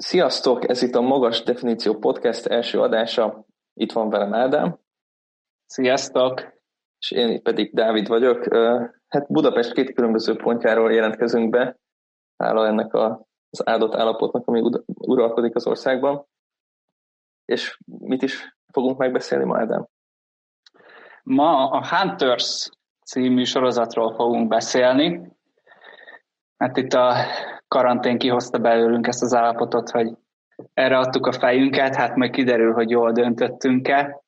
Sziasztok, ez itt a Magas Definíció Podcast első adása. Itt van velem Ádám. Sziasztok! És én pedig Dávid vagyok. Hát Budapest két különböző pontjáról jelentkezünk be, hála ennek az áldott állapotnak, ami uralkodik az országban. És mit is fogunk megbeszélni ma, Ádám? Ma a Hunters című sorozatról fogunk beszélni. Hát itt a karantén kihozta belőlünk ezt az állapotot, hogy erre adtuk a fejünket, hát majd kiderül, hogy jól döntöttünk-e,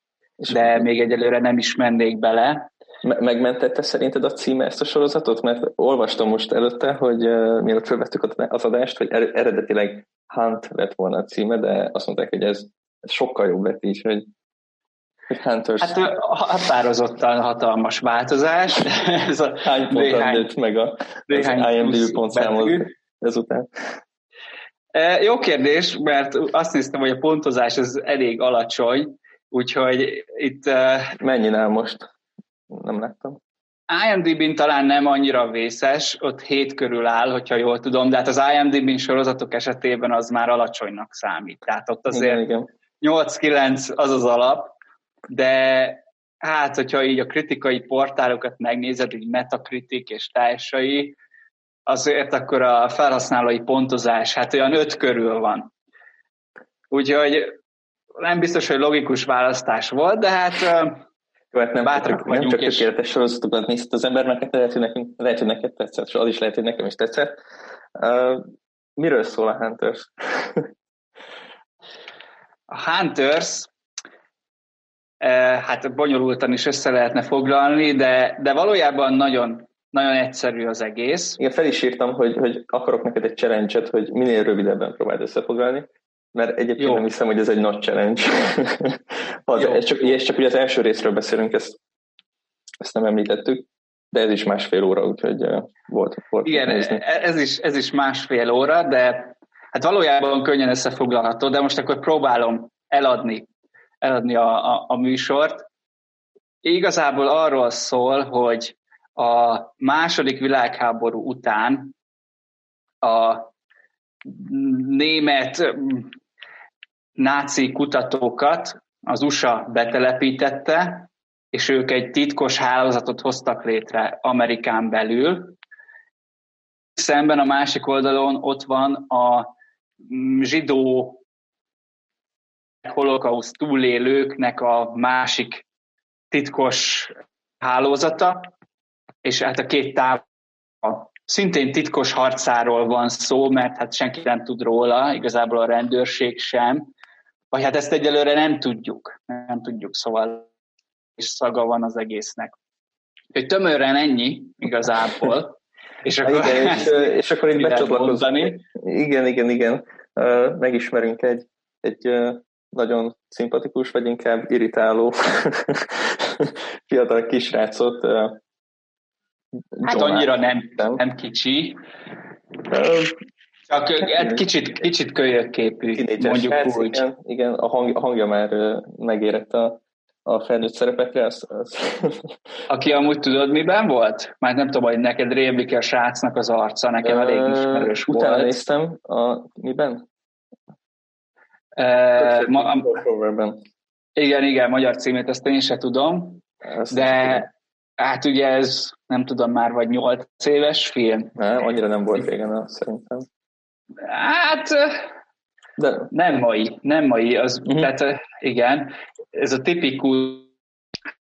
de még egyelőre nem is mennék bele. Megmentette szerinted a címe ezt a sorozatot? Mert olvastam most előtte, hogy uh, mielőtt felvettük az adást, hogy er-, eredetileg Hunt lett volna a címe, de azt mondták, hogy ez, sokkal jobb lett is, hogy, hogy Hunters. Hát határozottan hatalmas változás. ez a Hány pontot nőtt meg a, az IMDb pontszámot? ezután? E, jó kérdés, mert azt néztem, hogy a pontozás az elég alacsony, úgyhogy itt... E, Mennyinál most? Nem láttam. IMDb-n talán nem annyira vészes, ott 7 körül áll, hogyha jól tudom, de hát az IMDb-n sorozatok esetében az már alacsonynak számít. Tehát ott azért 8-9 az az alap, de hát, hogyha így a kritikai portálokat megnézed, így Metacritic és társai, azért akkor a felhasználói pontozás hát olyan öt körül van. Úgyhogy nem biztos, hogy logikus választás volt, de hát jó, hát nem, bátrak nem, csak és... tökéletes sorozatokat nézett az embernek, hát lehet, hogy, nekünk, lehet, hogy neked tetszett, és az is lehet, hogy nekem is tetszett. Uh, miről szól a Hunters? a Hunters hát bonyolultan is össze lehetne foglalni, de, de valójában nagyon nagyon egyszerű az egész. Igen, fel is írtam, hogy, hogy akarok neked egy challenge hogy minél rövidebben próbáld összefoglalni, mert egyébként Jó. nem hiszem, hogy ez egy nagy challenge. az, ez csak, és csak ugye az első részről beszélünk, ezt, ezt nem említettük, de ez is másfél óra, úgyhogy volt, volt Igen, nézni. E, ez is, ez is másfél óra, de hát valójában könnyen összefoglalható, de most akkor próbálom eladni, eladni a, a, a műsort. Igazából arról szól, hogy a második világháború után a német náci kutatókat az USA betelepítette, és ők egy titkos hálózatot hoztak létre Amerikán belül. Szemben a másik oldalon ott van a zsidó holokauszt túlélőknek a másik titkos hálózata, és hát a két táv szintén titkos harcáról van szó, mert hát senki nem tud róla, igazából a rendőrség sem, vagy hát ezt egyelőre nem tudjuk, nem tudjuk, szóval és szaga van az egésznek. Hogy tömören ennyi igazából. És akkor, igen, és, és akkor itt becsatlakozni. Igen, igen, igen. Megismerünk egy, egy nagyon szimpatikus, vagy inkább irritáló fiatal kisrácot, Hát John annyira nem, nem kicsi. Csak egy kicsit, kicsit kölyökképű, mondjuk srác, úgy. Igen, igen a, hang, a hangja már megérett a, a felnőtt szerepekre. Az, az. Aki amúgy tudod, miben volt? Már nem tudom, hogy neked rémlik a srácnak az arca, nekem elég ismerős volt. Utána néztem, a, miben? Uh, ma, igen, igen, magyar címét ezt én se tudom, ezt de Hát ugye ez, nem tudom már, vagy nyolc éves film. Nem, annyira nem volt régen, szerintem. Hát de... nem mai, nem mai, az, uh-huh. tehát igen, ez a tipikus,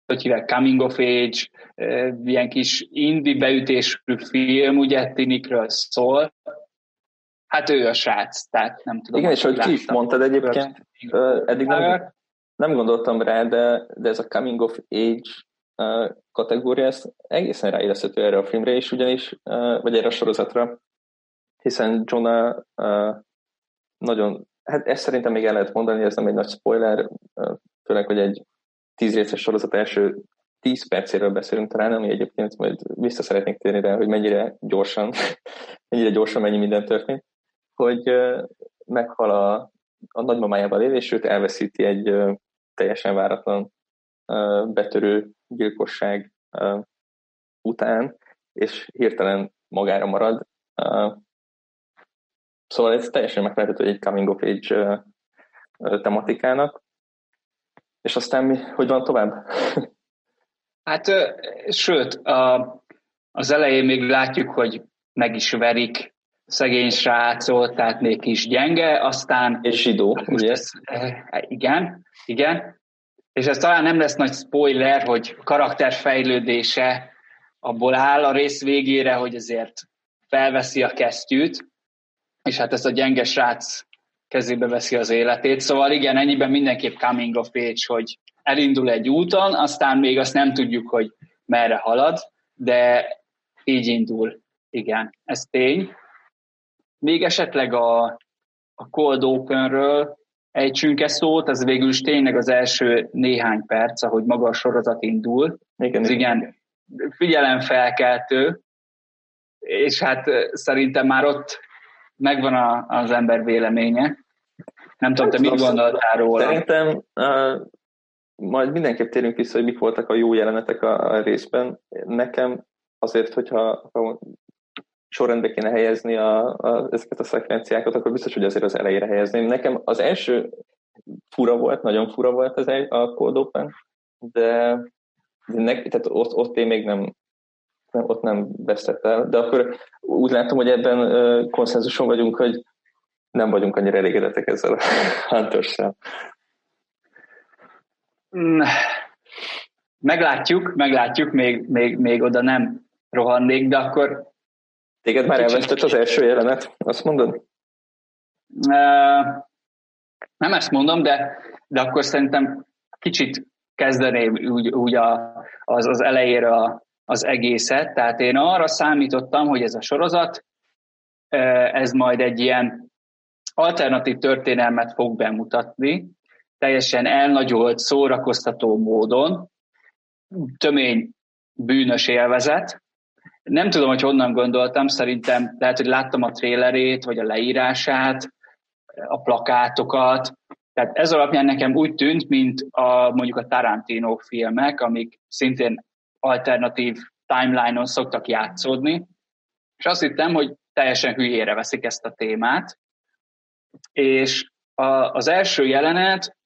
hogy hívják, coming of age, ilyen kis indi beütésű film, ugye tinikről szól. Hát ő a srác, tehát nem tudom. Igen, és hogy ki is mondtad egyébként, eddig nem, nem gondoltam rá, de, de ez a coming of age kategória, ez egészen ráérezhető erre a filmre is, ugyanis, vagy erre a sorozatra, hiszen Jonah nagyon, hát ezt szerintem még el lehet mondani, ez nem egy nagy spoiler, főleg, hogy egy tíz részes sorozat első tíz percéről beszélünk talán, ami egyébként majd vissza szeretnék térni rá, hogy mennyire gyorsan, mennyire gyorsan mennyi minden történt, hogy meghal a, a nagymamájával él, és őt elveszíti egy teljesen váratlan betörő gyilkosság után, és hirtelen magára marad. Szóval ez teljesen meglehetett, hogy egy coming of age tematikának. És aztán mi, hogy van tovább? Hát, sőt, az elején még látjuk, hogy meg is verik szegény srácot, tehát még kis gyenge, aztán... És zsidó, hát ugye? Ez, igen, igen. És ez talán nem lesz nagy spoiler, hogy karakterfejlődése abból áll a rész végére, hogy azért felveszi a kesztyűt, és hát ezt a gyenge srác kezébe veszi az életét. Szóval igen, ennyiben mindenképp coming of age, hogy elindul egy úton, aztán még azt nem tudjuk, hogy merre halad, de így indul. Igen, ez tény. Még esetleg a, a Cold Openről ejtsünk e szót, ez végül is tényleg az első néhány perc, ahogy maga a sorozat indul. Igen, ez igen figyelemfelkeltő, és hát szerintem már ott megvan a, az ember véleménye. Nem tudom, te mit gondoltál róla? Szerintem uh, majd mindenképp térünk vissza, hogy mik voltak a jó jelenetek a, a részben. Nekem azért, hogyha ha sorrendbe kéne helyezni a, a, ezeket a szekvenciákat, akkor biztos, hogy azért az elejére helyezném. Nekem az első fura volt, nagyon fura volt egy, a Cold Open, de, de ne, tehát ott, ott én még nem, nem, ott nem vesztett el, de akkor úgy látom, hogy ebben uh, konszenzuson vagyunk, hogy nem vagyunk annyira elégedettek ezzel a hunters mm. Meglátjuk, meglátjuk, még, még, még oda nem rohannék, de akkor... Téged már elvesztett az első jelenet, azt mondod? Uh, nem ezt mondom, de, de akkor szerintem kicsit kezdeném úgy, úgy a, az, az elejére a, az egészet. Tehát én arra számítottam, hogy ez a sorozat, ez majd egy ilyen alternatív történelmet fog bemutatni, teljesen elnagyolt, szórakoztató módon, tömény bűnös élvezet. Nem tudom, hogy honnan gondoltam, szerintem lehet, hogy láttam a trélerét, vagy a leírását, a plakátokat, tehát ez alapján nekem úgy tűnt, mint a, mondjuk a Tarantino filmek, amik szintén alternatív timeline-on szoktak játszódni, és azt hittem, hogy teljesen hülyére veszik ezt a témát, és a, az első jelenet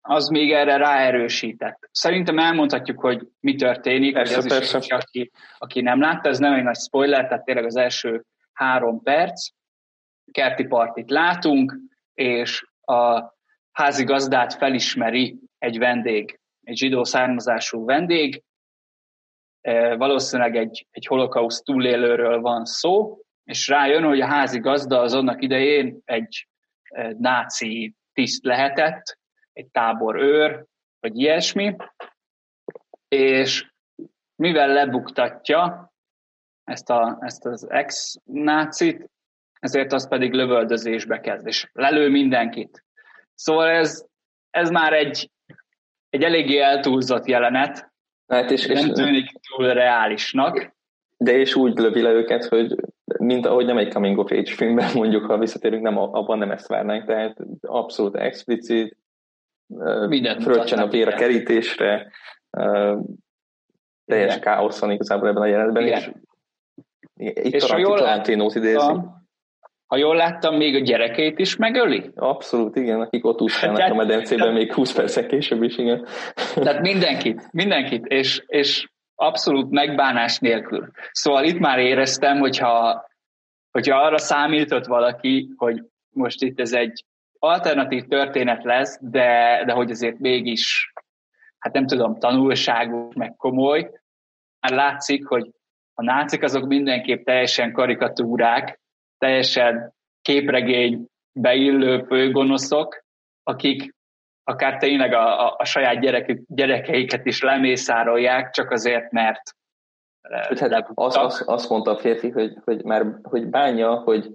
az még erre ráerősített. Szerintem elmondhatjuk, hogy mi történik, persze, hogy az persze. is, aki, aki nem látta, ez nem egy nagy spoiler, tehát tényleg az első három perc, kerti partit látunk, és a házi gazdát felismeri egy vendég, egy zsidó származású vendég, valószínűleg egy, egy holokauszt túlélőről van szó, és rájön, hogy a házi gazda az annak idején egy náci tiszt lehetett, egy tábor őr, vagy ilyesmi, és mivel lebuktatja ezt, a, ezt az ex-nácit, ezért az pedig lövöldözésbe kezd, és lelő mindenkit. Szóval ez, ez már egy, egy eléggé eltúlzott jelenet, hát és, nem és, tűnik túl reálisnak. De és úgy lövi le őket, hogy mint ahogy nem egy coming of age filmben mondjuk, ha visszatérünk, nem, abban nem ezt várnánk, tehát abszolút explicit, fröccsen a vér a kerítésre, teljes Igen. káosz van igazából ebben a jelenetben, Igen. és itt és a Tarantinót idézi ha jól láttam, még a gyerekeit is megöli? Abszolút, igen, akik ott úszkálnak a medencében még 20 percek később is, igen. Tehát mindenkit, mindenkit, és, és abszolút megbánás nélkül. Szóval itt már éreztem, hogyha, hogyha arra számított valaki, hogy most itt ez egy alternatív történet lesz, de, de hogy azért mégis, hát nem tudom, tanulságos, meg komoly, már látszik, hogy a nácik azok mindenképp teljesen karikatúrák, teljesen képregény beillő főgonoszok, akik akár tényleg a, a, a saját gyerekük, gyerekeiket is lemészárolják, csak azért, mert hát azt, azt, azt mondta a férfi, hogy, hogy már hogy bánja, hogy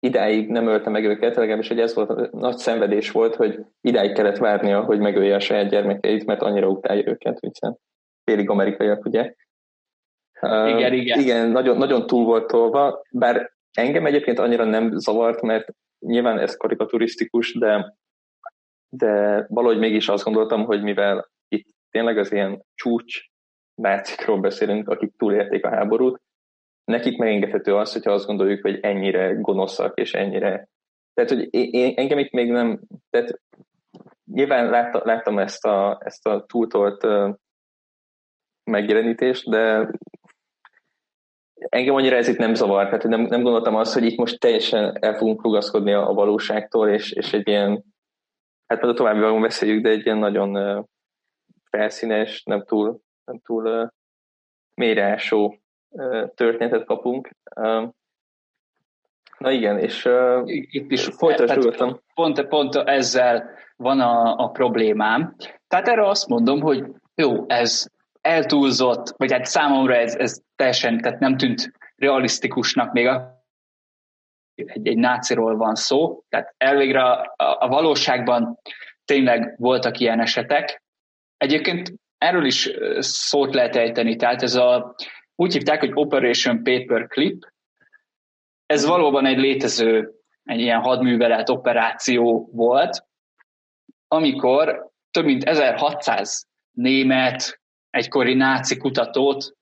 idáig nem ölte meg őket, legalábbis hogy ez volt, nagy szenvedés volt, hogy idáig kellett várnia, hogy megölje a saját gyermekeit, mert annyira utálja őket, hiszen félig amerikaiak, ugye? Igen, uh, igen. Igen, nagyon, nagyon túl volt tolva, bár Engem egyébként annyira nem zavart, mert nyilván ez karikaturisztikus, de, de valahogy mégis azt gondoltam, hogy mivel itt tényleg az ilyen csúcs nácikról beszélünk, akik túlélték a háborút, nekik megengedhető az, hogyha azt gondoljuk, hogy ennyire gonoszak és ennyire Tehát, hogy én, engem itt még nem, tehát nyilván látta, láttam ezt a, ezt a túltolt megjelenítést, de engem annyira ez itt nem zavar, tehát nem, nem gondoltam azt, hogy itt most teljesen el fogunk rugaszkodni a, a valóságtól, és, és egy ilyen, hát majd a további valóban beszéljük, de egy ilyen nagyon uh, felszínes, nem túl, nem túl uh, mélyreásó uh, történetet kapunk. Na igen, és uh, itt is folytasd Pont, pont ezzel van a, a problémám. Tehát erre azt mondom, hogy jó, ez eltúlzott, vagy hát számomra ez, ez teljesen, tehát nem tűnt realisztikusnak még a egy, egy náciról van szó, tehát elvégre a, a valóságban tényleg voltak ilyen esetek. Egyébként erről is szót lehet ejteni, tehát ez a, úgy hívták, hogy Operation Paperclip, ez valóban egy létező, egy ilyen hadművelet operáció volt, amikor több mint 1600 német, egykori náci kutatót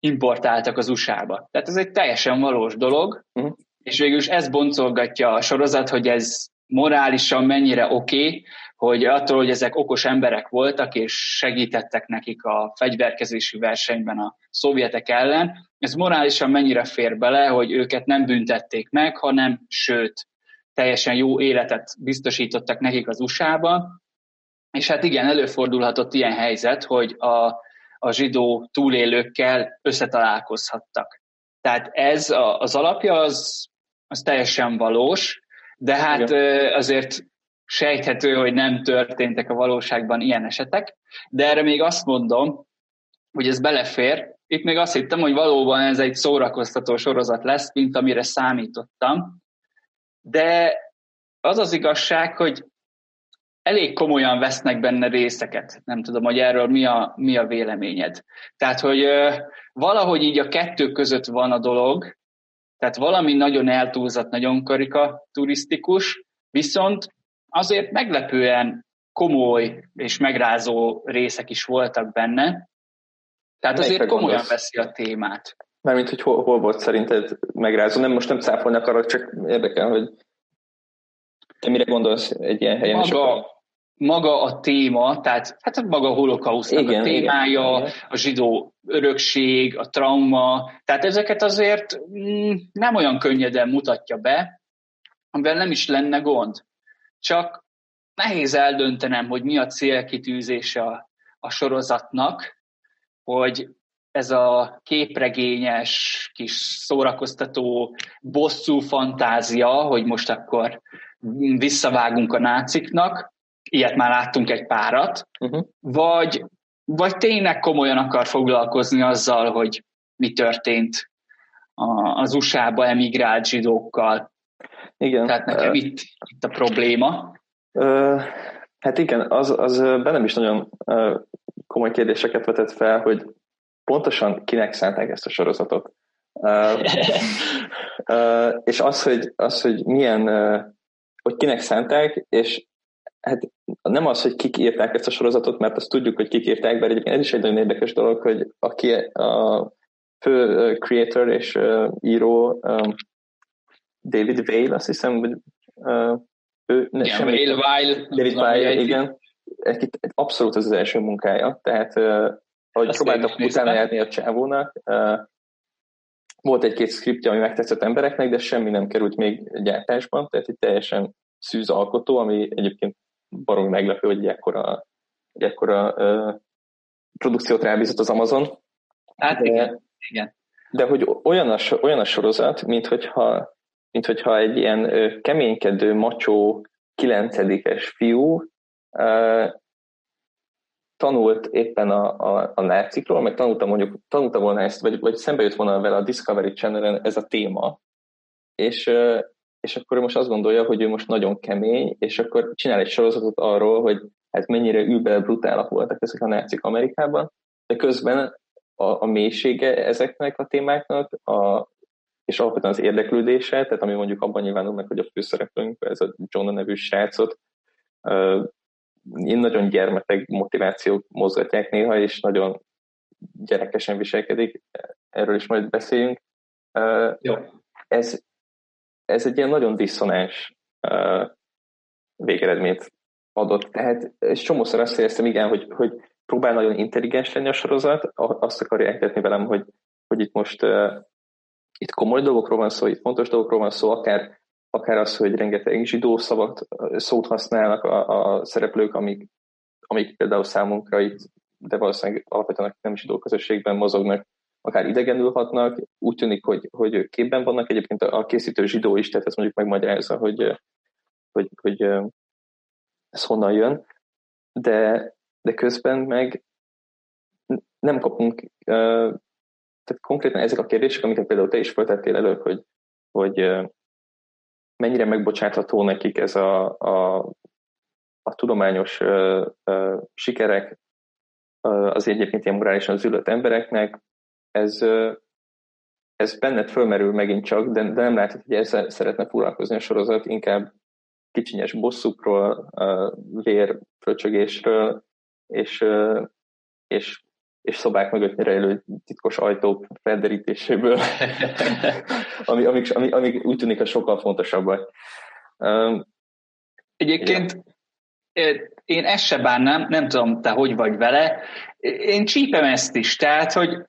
importáltak az USA-ba. Tehát ez egy teljesen valós dolog, uh-huh. és végül is ez boncolgatja a sorozat, hogy ez morálisan mennyire oké, okay, hogy attól, hogy ezek okos emberek voltak, és segítettek nekik a fegyverkezési versenyben a szovjetek ellen, ez morálisan mennyire fér bele, hogy őket nem büntették meg, hanem sőt, teljesen jó életet biztosítottak nekik az USA-ba, és hát igen, előfordulhatott ilyen helyzet, hogy a, a zsidó túlélőkkel összetalálkozhattak. Tehát ez a, az alapja az, az teljesen valós, de hát igen. azért sejthető, hogy nem történtek a valóságban ilyen esetek, de erre még azt mondom, hogy ez belefér. Itt még azt hittem, hogy valóban ez egy szórakoztató sorozat lesz, mint amire számítottam, de az az igazság, hogy elég komolyan vesznek benne részeket. Nem tudom, hogy erről mi a, mi a véleményed. Tehát, hogy ö, valahogy így a kettő között van a dolog, tehát valami nagyon eltúlzott, nagyon karikaturisztikus, viszont azért meglepően komoly és megrázó részek is voltak benne. Tehát azért komolyan gondolsz? veszi a témát. Mármint, hogy hol, hol volt szerinted megrázó? Nem, most nem cáfolnak arra, csak érdekel, hogy te mire gondolsz egy ilyen helyen? Maga, maga a téma, tehát hát maga a holokausznak igen, a témája, igen. a zsidó örökség, a trauma, tehát ezeket azért mm, nem olyan könnyeden mutatja be, amivel nem is lenne gond. Csak nehéz eldöntenem, hogy mi a célkitűzése a, a sorozatnak, hogy ez a képregényes, kis szórakoztató, bosszú fantázia, hogy most akkor visszavágunk a náciknak, ilyet már láttunk egy párat, uh-huh. vagy, vagy tényleg komolyan akar foglalkozni azzal, hogy mi történt az USA-ba emigrált zsidókkal. Igen. Tehát nekem uh, itt, itt a probléma. Uh, hát igen, az, az bennem is nagyon uh, komoly kérdéseket vetett fel, hogy pontosan kinek szánták ezt a sorozatot. Uh, uh, és az, hogy, az, hogy milyen, uh, hogy kinek szánták, és hát nem az, hogy kik írták ezt a sorozatot, mert azt tudjuk, hogy kik írták, de egyébként ez is egy nagyon érdekes dolog, hogy aki a fő creator és író David Vale, azt hiszem, hogy ő, ne, igen, semmi, Vale, David Vale, igen, egy, egy, abszolút az az első munkája, tehát ahogy azt próbáltak utána járni a csávónak, volt egy-két szkriptje, ami megtetszett embereknek, de semmi nem került még gyártásban, tehát egy teljesen szűz alkotó, ami egyébként baromi meglepő, hogy ekkora, egy ekkora uh, produkciót rábízott az Amazon. Hát de, igen, igen. De hogy olyan a, olyan a sorozat, mint hogyha, mint hogyha egy ilyen uh, keménykedő, macsó, kilencedikes fiú uh, tanult éppen a, a, a nácikról, meg tanulta mondjuk, tanulta volna ezt, vagy, vagy szembe jött volna vele a Discovery Channel-en ez a téma, és, és akkor ő most azt gondolja, hogy ő most nagyon kemény, és akkor csinál egy sorozatot arról, hogy hát mennyire űbel brutálak voltak ezek a nácik Amerikában, de közben a, a mélysége ezeknek a témáknak, a, és alapvetően az érdeklődése, tehát ami mondjuk abban nyilvánul meg, hogy a főszereplőnk, ez a John nevű srácot, én nagyon gyermetek motivációk mozgatják néha, és nagyon gyerekesen viselkedik, erről is majd beszéljünk. Jó. Ez, ez egy ilyen nagyon diszonás végeredményt adott. Tehát és csomószor azt éreztem, igen, hogy, hogy próbál nagyon intelligens lenni a sorozat, azt akarja eltetni velem, hogy, hogy itt most uh, itt komoly dolgokról van szó, itt fontos dolgokról van szó, akár, akár az, hogy rengeteg zsidó szavat, szót használnak a, a szereplők, amik, amik például számunkra itt, de valószínűleg alapvetően nem zsidó közösségben mozognak, akár idegenül hatnak, úgy tűnik, hogy, hogy ők képben vannak, egyébként a készítő zsidó is, tehát ez mondjuk megmagyarázza, hogy, hogy, hogy ez honnan jön, de, de közben meg nem kapunk, tehát konkrétan ezek a kérdések, amiket például te is folytattél elő, hogy, hogy mennyire megbocsátható nekik ez a, a, a tudományos uh, uh, sikerek az egyébként ilyen morálisan zülött embereknek, ez, ez benned fölmerül megint csak, de, de nem látod, hogy ezzel szeretne foglalkozni a sorozat, inkább kicsinyes bosszukról, vérfröcsögésről, és, és, és szobák mögött rejlő titkos ajtók felderítéséből, ami, amik, amik, amik úgy tűnik, hogy sokkal fontosabbak. Egyébként én ezt se bánnám, nem tudom, te hogy vagy vele, én csípem ezt is, tehát, hogy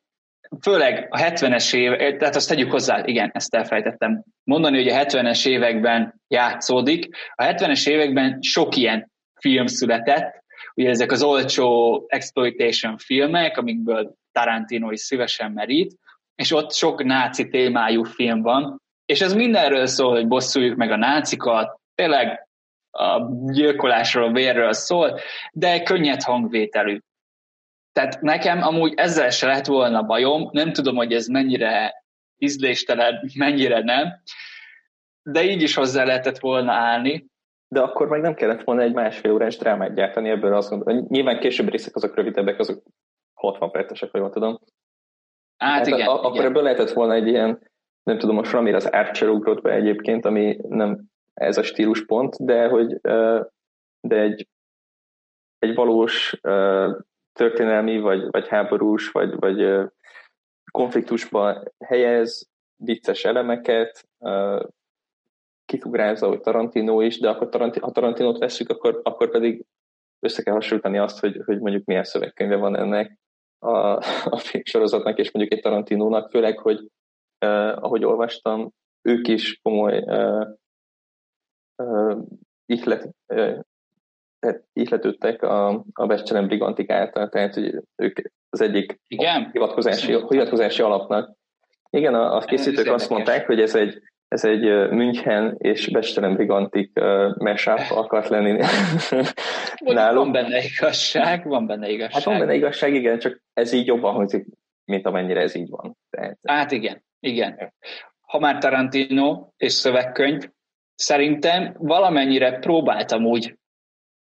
főleg a 70-es évek, tehát azt tegyük hozzá, igen, ezt elfejtettem mondani, hogy a 70-es években játszódik. A 70-es években sok ilyen film született, ugye ezek az olcsó exploitation filmek, amikből Tarantino is szívesen merít, és ott sok náci témájú film van, és ez mindenről szól, hogy bosszuljuk meg a nácikat, tényleg a gyilkolásról, a vérről szól, de könnyed hangvételű. Tehát nekem amúgy ezzel se lett volna bajom, nem tudom, hogy ez mennyire ízléstelen, mennyire nem, de így is hozzá lehetett volna állni. De akkor meg nem kellett volna egy másfél órás drámát gyártani, ebből azt gondolom. Nyilván később részek azok rövidebbek, azok 60 percesek, vagy jól tudom. Hát, hát igen, a, akkor igen. ebből lehetett volna egy ilyen, nem tudom, most valamire az Archer ugrott be egyébként, ami nem ez a stíluspont, de hogy de egy, egy valós történelmi, vagy, vagy háborús, vagy, vagy konfliktusba helyez vicces elemeket, kitugrázza, hogy Tarantino is, de akkor Tarantino, ha Tarantinót veszük, akkor, akkor pedig össze kell hasonlítani azt, hogy, hogy mondjuk milyen szövegkönyve van ennek a, a sorozatnak, és mondjuk egy Tarantinónak, főleg, hogy uh, ahogy olvastam, ők is komoly uh, uh, ihlet, uh, ihletődtek a, a Becselem Brigantik által, tehát hogy ők az egyik Igen? hivatkozási, hivatkozási alapnak. Igen, a, a készítők azt mondták, hogy ez egy, ez egy München és Becselem Brigantik uh, mashup akart lenni náluk. Van benne igazság, van benne igazság. Hát van benne igazság, igen, csak ez így jobban hangzik, mint amennyire ez így van. Tehát... Hát igen, igen. Ha már Tarantino és szövegkönyv, szerintem valamennyire próbáltam úgy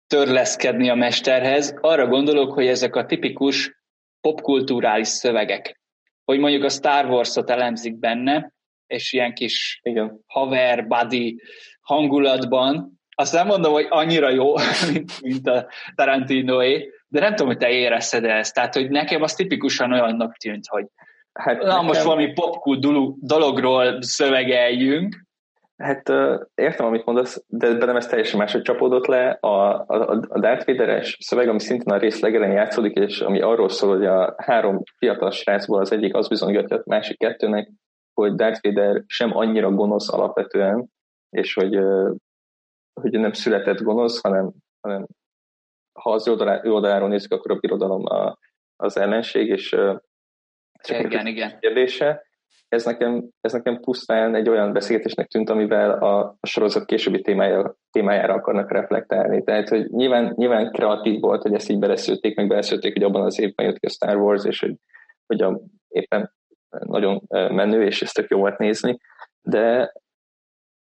törleszkedni a mesterhez. Arra gondolok, hogy ezek a tipikus popkulturális szövegek, hogy mondjuk a Star Wars-ot elemzik benne, és ilyen kis Igen. haver, buddy hangulatban. Azt nem mondom, hogy annyira jó, mint, mint a Tarantinoé, de nem tudom, hogy te érezted -e ezt. Tehát, hogy nekem az tipikusan olyannak tűnt, hogy hát na, nekem... most valami popkult dologról szövegeljünk, Hát értem, amit mondasz, de bennem ez teljesen máshogy csapódott le. A, a, a Darth Vader-es szöveg, ami szintén a rész legelején játszódik, és ami arról szól, hogy a három fiatal srácból az egyik az bizonygatja a másik kettőnek, hogy Darth Vader sem annyira gonosz alapvetően, és hogy, hogy nem született gonosz, hanem, hanem ha az ő oldaláról nézzük, akkor a birodalom a, az ellenség, és igen, igen. kérdése ez nekem, ez nekem pusztán egy olyan beszélgetésnek tűnt, amivel a, a sorozat későbbi témája, témájára akarnak reflektálni. Tehát, hogy nyilván, nyilván kreatív volt, hogy ezt így beleszülték, meg beleszülték, hogy abban az évben jött ki a Star Wars, és hogy, hogy a, éppen nagyon menő, és ezt tök jó volt nézni, de,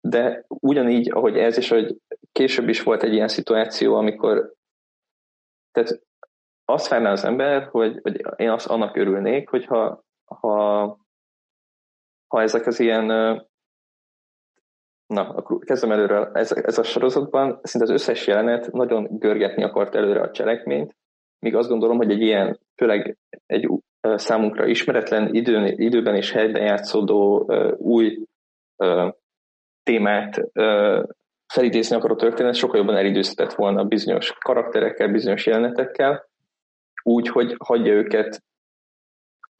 de ugyanígy, ahogy ez, és hogy később is volt egy ilyen szituáció, amikor tehát azt várná az ember, hogy, hogy én azt annak örülnék, hogyha ha ha ezek az ilyen, na, akkor kezdem előre, ez, ez a sorozatban szinte az összes jelenet nagyon görgetni akart előre a cselekményt, míg azt gondolom, hogy egy ilyen, főleg egy számunkra ismeretlen időn, időben és helyben játszódó új témát felidézni akaró történet sokkal jobban elidőzhetett volna bizonyos karakterekkel, bizonyos jelenetekkel, úgy, hogy hagyja őket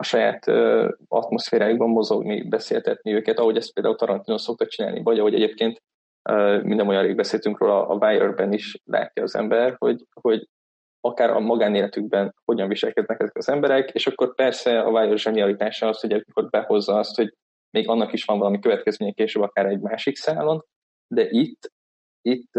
a saját uh, atmoszférájukban mozogni, beszéltetni őket, ahogy ezt például Tarantino szokta csinálni, vagy ahogy egyébként uh, minden olyan rég beszéltünk róla, a Wire-ben is látja az ember, hogy, hogy akár a magánéletükben hogyan viselkednek ezek az emberek, és akkor persze a Wire zsenialitása az, hogy akkor behozza azt, hogy még annak is van valami következménye később, akár egy másik szálon, de itt, itt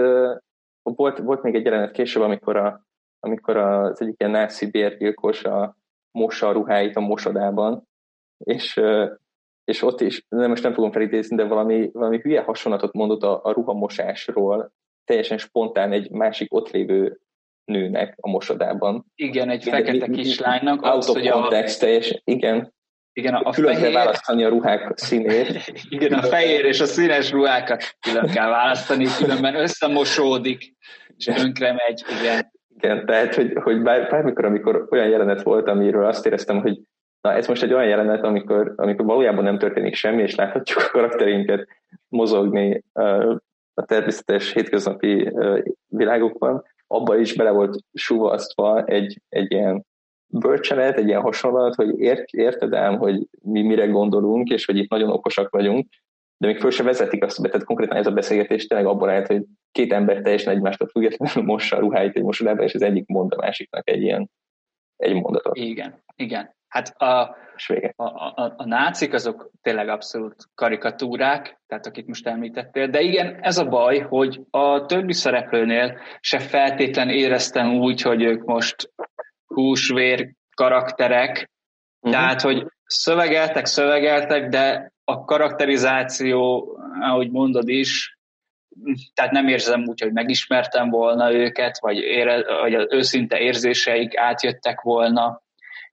volt, volt még egy jelenet később, amikor, a, amikor az egyik ilyen náci bérgyilkos a, mossa a ruháit a mosodában, és, és ott is, nem most nem fogom felidézni, de valami, valami hülye hasonlatot mondott a, a ruhamosásról, teljesen spontán egy másik ott lévő nőnek a mosodában. Igen, egy igen, fekete kislánynak. Out of context, a... teljesen, igen. Igen, a külön fehér... kell választani a ruhák színét. Igen, a fehér és a színes ruhákat külön kell választani, különben összemosódik, és tönkre megy, igen. Igen, tehát, hogy, hogy bár, bármikor, amikor olyan jelenet volt, amiről azt éreztem, hogy na ez most egy olyan jelenet, amikor, amikor valójában nem történik semmi, és láthatjuk a karakterinket mozogni a természetes hétköznapi világokban, abba is bele volt suvasztva egy, egy ilyen bölcsenet, egy ilyen hasonlat, hogy ért, érted ám, hogy mi mire gondolunk, és hogy itt nagyon okosak vagyunk, de még föl se vezetik azt, tehát konkrétan ez a beszélgetés tényleg abban állt, hogy két ember teljesen egymástól függetlenül mossa a ruháit egy mosodában, és az egyik mond a másiknak egy ilyen egy mondatot. Igen, igen. Hát a, a, a, a nácik azok tényleg abszolút karikatúrák, tehát akit most említettél, de igen, ez a baj, hogy a többi szereplőnél se feltétlen éreztem úgy, hogy ők most húsvér karakterek, uh-huh. tehát, hogy szövegeltek, szövegeltek, de a karakterizáció, ahogy mondod is, tehát nem érzem úgy, hogy megismertem volna őket, vagy, ére, vagy az őszinte érzéseik átjöttek volna.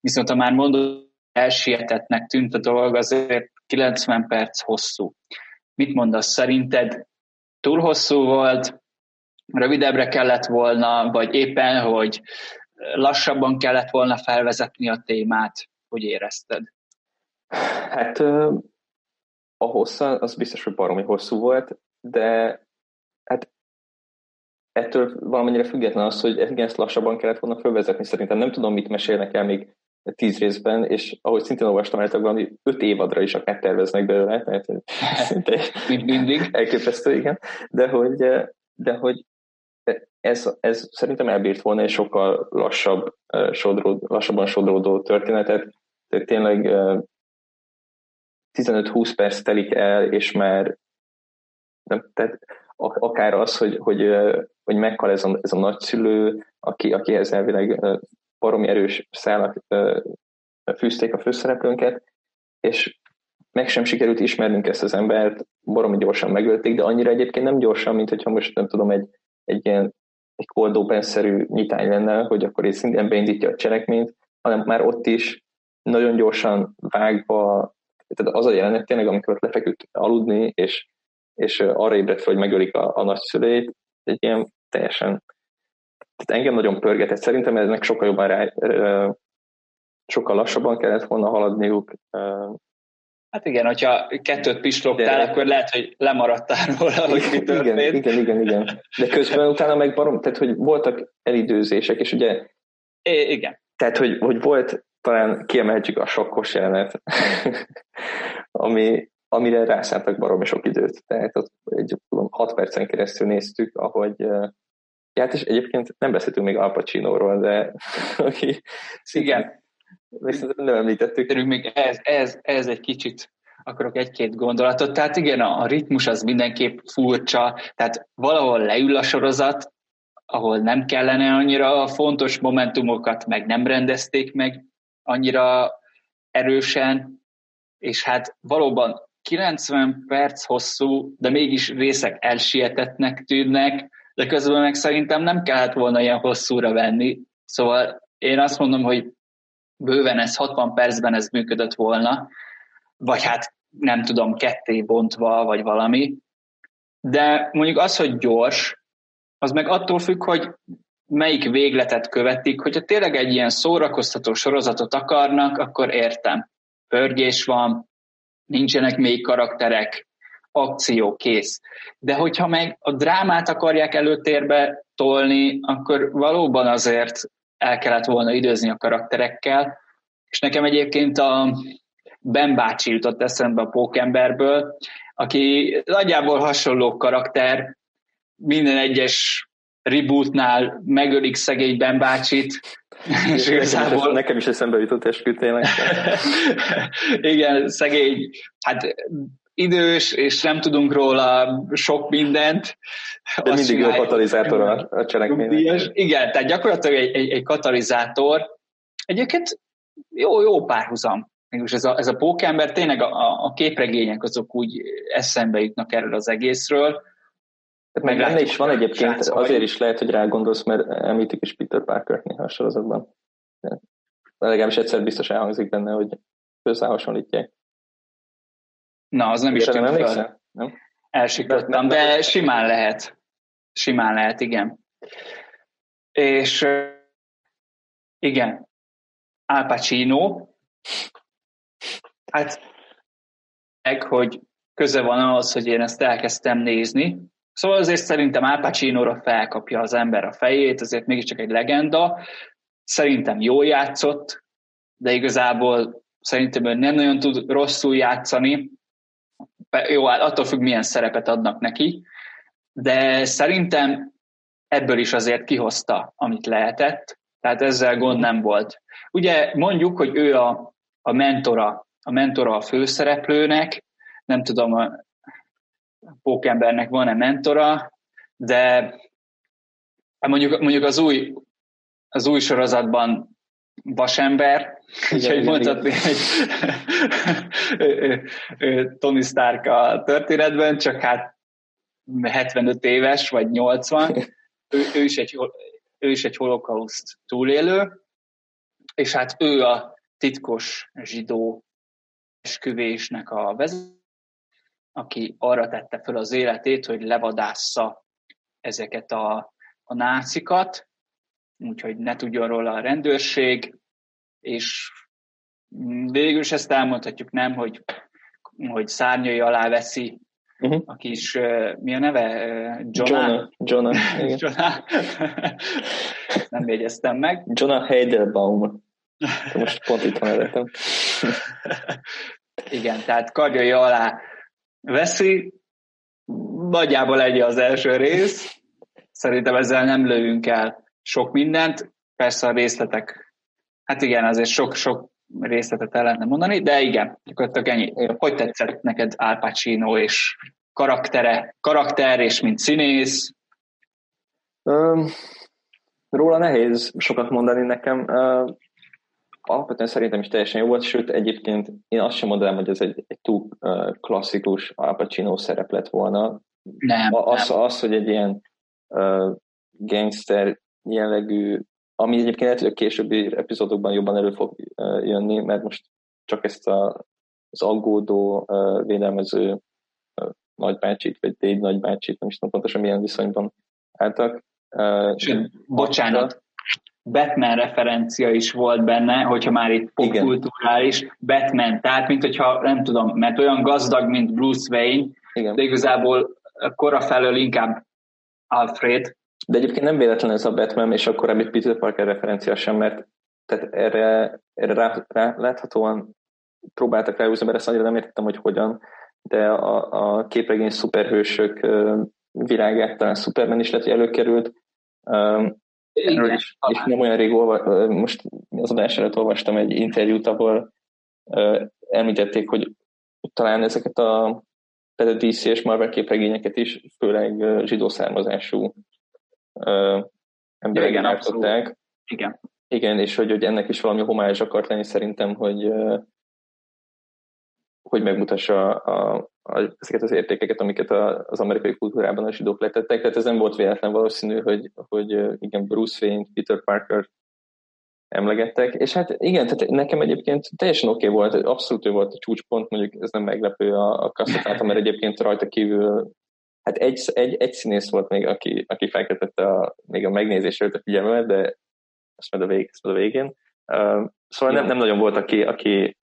Viszont ha már mondod, elsietetnek tűnt a dolog, azért 90 perc hosszú. Mit mondasz, szerinted túl hosszú volt, rövidebbre kellett volna, vagy éppen, hogy lassabban kellett volna felvezetni a témát, hogy érezted? Hát a hossza, az biztos, hogy baromi hosszú volt, de hát ettől valamennyire független az, hogy igen, ezt lassabban kellett volna felvezetni. Szerintem nem tudom, mit mesélnek el még tíz részben, és ahogy szintén olvastam el, valami öt évadra is akár terveznek belőle, tehát szinte mindig. elképesztő, igen, de hogy, de hogy ez, ez szerintem elbírt volna egy sokkal lassabb, sodród, lassabban sodródó történetet, tehát tényleg 15-20 perc telik el, és már nem, tehát akár az, hogy, hogy, hogy meghal ez a, ez a nagyszülő, aki, akihez elvileg baromi erős szálak fűzték a főszereplőnket, és meg sem sikerült ismernünk ezt az embert, baromi gyorsan megölték, de annyira egyébként nem gyorsan, mint hogyha most nem tudom, egy, egy ilyen egy cold open-szerű nyitány lenne, hogy akkor így szintén beindítja a cselekményt, hanem már ott is nagyon gyorsan vágva, tehát az a jelenet tényleg, amikor ott lefeküdt aludni, és, és arra ébredt fel, hogy megölik a, a nagyszülét, egy ilyen teljesen tehát engem nagyon pörgetett. Szerintem eznek sokkal jobban rá, sokkal lassabban kellett volna haladniuk. Hát igen, hogyha kettőt pislogtál, de... akkor lehet, hogy lemaradtál róla, hogy mi történt. Igen, igen, igen, igen. De közben utána meg barom, tehát hogy voltak elidőzések, és ugye... É, igen. Tehát, hogy, hogy volt, talán kiemelhetjük a sokkos jelenet, ami, amire rászántak baromi sok időt. Tehát ott egy tudom, hat percen keresztül néztük, ahogy Ja, hát és egyébként nem beszéltünk még Al Pacino-ról, de aki Igen. Viszont nem említettük. Terünk még ez, ez, ez egy kicsit akarok egy-két gondolatot. Tehát igen, a, a ritmus az mindenképp furcsa, tehát valahol leül a sorozat, ahol nem kellene annyira a fontos momentumokat meg nem rendezték meg annyira erősen, és hát valóban 90 perc hosszú, de mégis részek elsietetnek tűnnek, de közben meg szerintem nem kellett volna ilyen hosszúra venni. Szóval én azt mondom, hogy bőven ez 60 percben ez működött volna, vagy hát nem tudom, ketté bontva, vagy valami. De mondjuk az, hogy gyors, az meg attól függ, hogy melyik végletet követik, hogyha tényleg egy ilyen szórakoztató sorozatot akarnak, akkor értem. Pörgés van, nincsenek még karakterek, akció, kész. De hogyha meg a drámát akarják előtérbe tolni, akkor valóban azért el kellett volna időzni a karakterekkel, és nekem egyébként a Ben bácsi jutott eszembe a Pókemberből, aki nagyjából hasonló karakter, minden egyes rebootnál megölik szegény Ben bácsit, és igazából... Nekem is eszembe jutott eskütének. Igen, szegény, hát idős, és nem tudunk róla sok mindent. De Azt mindig jó katalizátor a, a cselekménynek. Igen, tehát gyakorlatilag egy, egy, egy katalizátor. Egyébként jó, jó párhuzam. Mégis ez a, ez a pókember, tényleg a, a képregények azok úgy eszembe jutnak erről az egészről. Tehát meg benne is van egyébként, azért is lehet, hogy rá gondolsz, mert említik is Peter Parker-t néha a sorozatban. De legalábbis egyszer biztos elhangzik benne, hogy összehasonlítják. Na, az nem is. Nem? Elsiklottam, de simán lehet. Simán lehet, igen. És igen, Al Pacino, hát meg, hogy köze van ahhoz, hogy én ezt elkezdtem nézni. Szóval azért szerintem Al Pacino-ra felkapja az ember a fejét, azért mégiscsak egy legenda. Szerintem jól játszott, de igazából szerintem ő nem nagyon tud rosszul játszani, jó, hát attól függ, milyen szerepet adnak neki, de szerintem ebből is azért kihozta, amit lehetett, tehát ezzel gond nem volt. Ugye mondjuk, hogy ő a, a mentora, a mentora a főszereplőnek, nem tudom, pókembernek van-e mentora, de mondjuk, mondjuk az új, az új sorozatban vasember, úgyhogy mondhatni, hogy Tony Stark a történetben, csak hát 75 éves, vagy 80, ő, ő, is, egy, ő is egy holokauszt túlélő, és hát ő a titkos zsidó esküvésnek a vezető, aki arra tette föl az életét, hogy levadásza ezeket a, a nácikat, úgyhogy ne tudjon róla a rendőrség, és végül is ezt elmondhatjuk, nem, hogy, hogy szárnyai alá veszi uh-huh. a kis, mi a neve? Jonah. Jonah, Jonah, Jonah. nem jegyeztem meg. Jonah Heidelbaum. Most pont itt van előttem. Igen, tehát kardjai alá veszi, nagyjából egy az első rész. Szerintem ezzel nem lövünk el sok mindent. Persze a részletek Hát igen, azért sok-sok részletet el lehetne mondani, de igen, gyakorlatilag ennyi. Hogy tetszett neked Al Pacino és karaktere, karakter és mint színész? Um, róla nehéz sokat mondani nekem. Uh, alapvetően szerintem is teljesen jó volt, sőt egyébként én azt sem mondanám, hogy ez egy, egy túl uh, klasszikus Al Pacino szerep lett volna. Nem, az, nem. az, hogy egy ilyen uh, gangster jellegű ami egyébként lehet, hogy a későbbi epizódokban jobban elő fog jönni, mert most csak ezt a, az aggódó, védelmező nagybácsit, vagy déd nagybácsit, nem is tudom pontosan milyen viszonyban álltak. Sőt, bocsánat, Batman referencia is volt benne, hogyha már itt popkulturális, Batman, tehát mint hogyha, nem tudom, mert olyan gazdag, mint Bruce Wayne, Igen. de igazából kora felől inkább Alfred, de egyébként nem véletlen ez a Batman, és akkor korábbi Peter Parker referencia sem, mert tehát erre, erre rá, rá, láthatóan próbáltak ráhúzni, mert ezt annyira nem értettem, hogy hogyan, de a, a képregény szuperhősök virágát talán Superman is lett, előkerült. Igen, is, és nem olyan rég olva, most az adás előtt olvastam egy interjút, ahol említették, hogy talán ezeket a a DC és Marvel képregényeket is, főleg zsidó származású emberek igen, gyártották. Igen. Igen, és hogy, hogy ennek is valami homázs akart lenni szerintem, hogy hogy megmutassa a, a, ezeket az értékeket, amiket a, az amerikai kultúrában a zsidók letettek. Tehát ez nem volt véletlen valószínű, hogy, hogy igen, Bruce Wayne, Peter Parker emlegettek. És hát igen, tehát nekem egyébként teljesen oké okay volt, abszolút ő volt a csúcspont, mondjuk ez nem meglepő a, a kasztatálta, mert egyébként rajta kívül Hát egy, egy, egy színész volt még, aki, aki felkeltette a, még a megnézés előtt a figyelmemet, de ezt majd a, vég, ezt majd a végén. Uh, szóval nem, nem nagyon volt, aki, aki,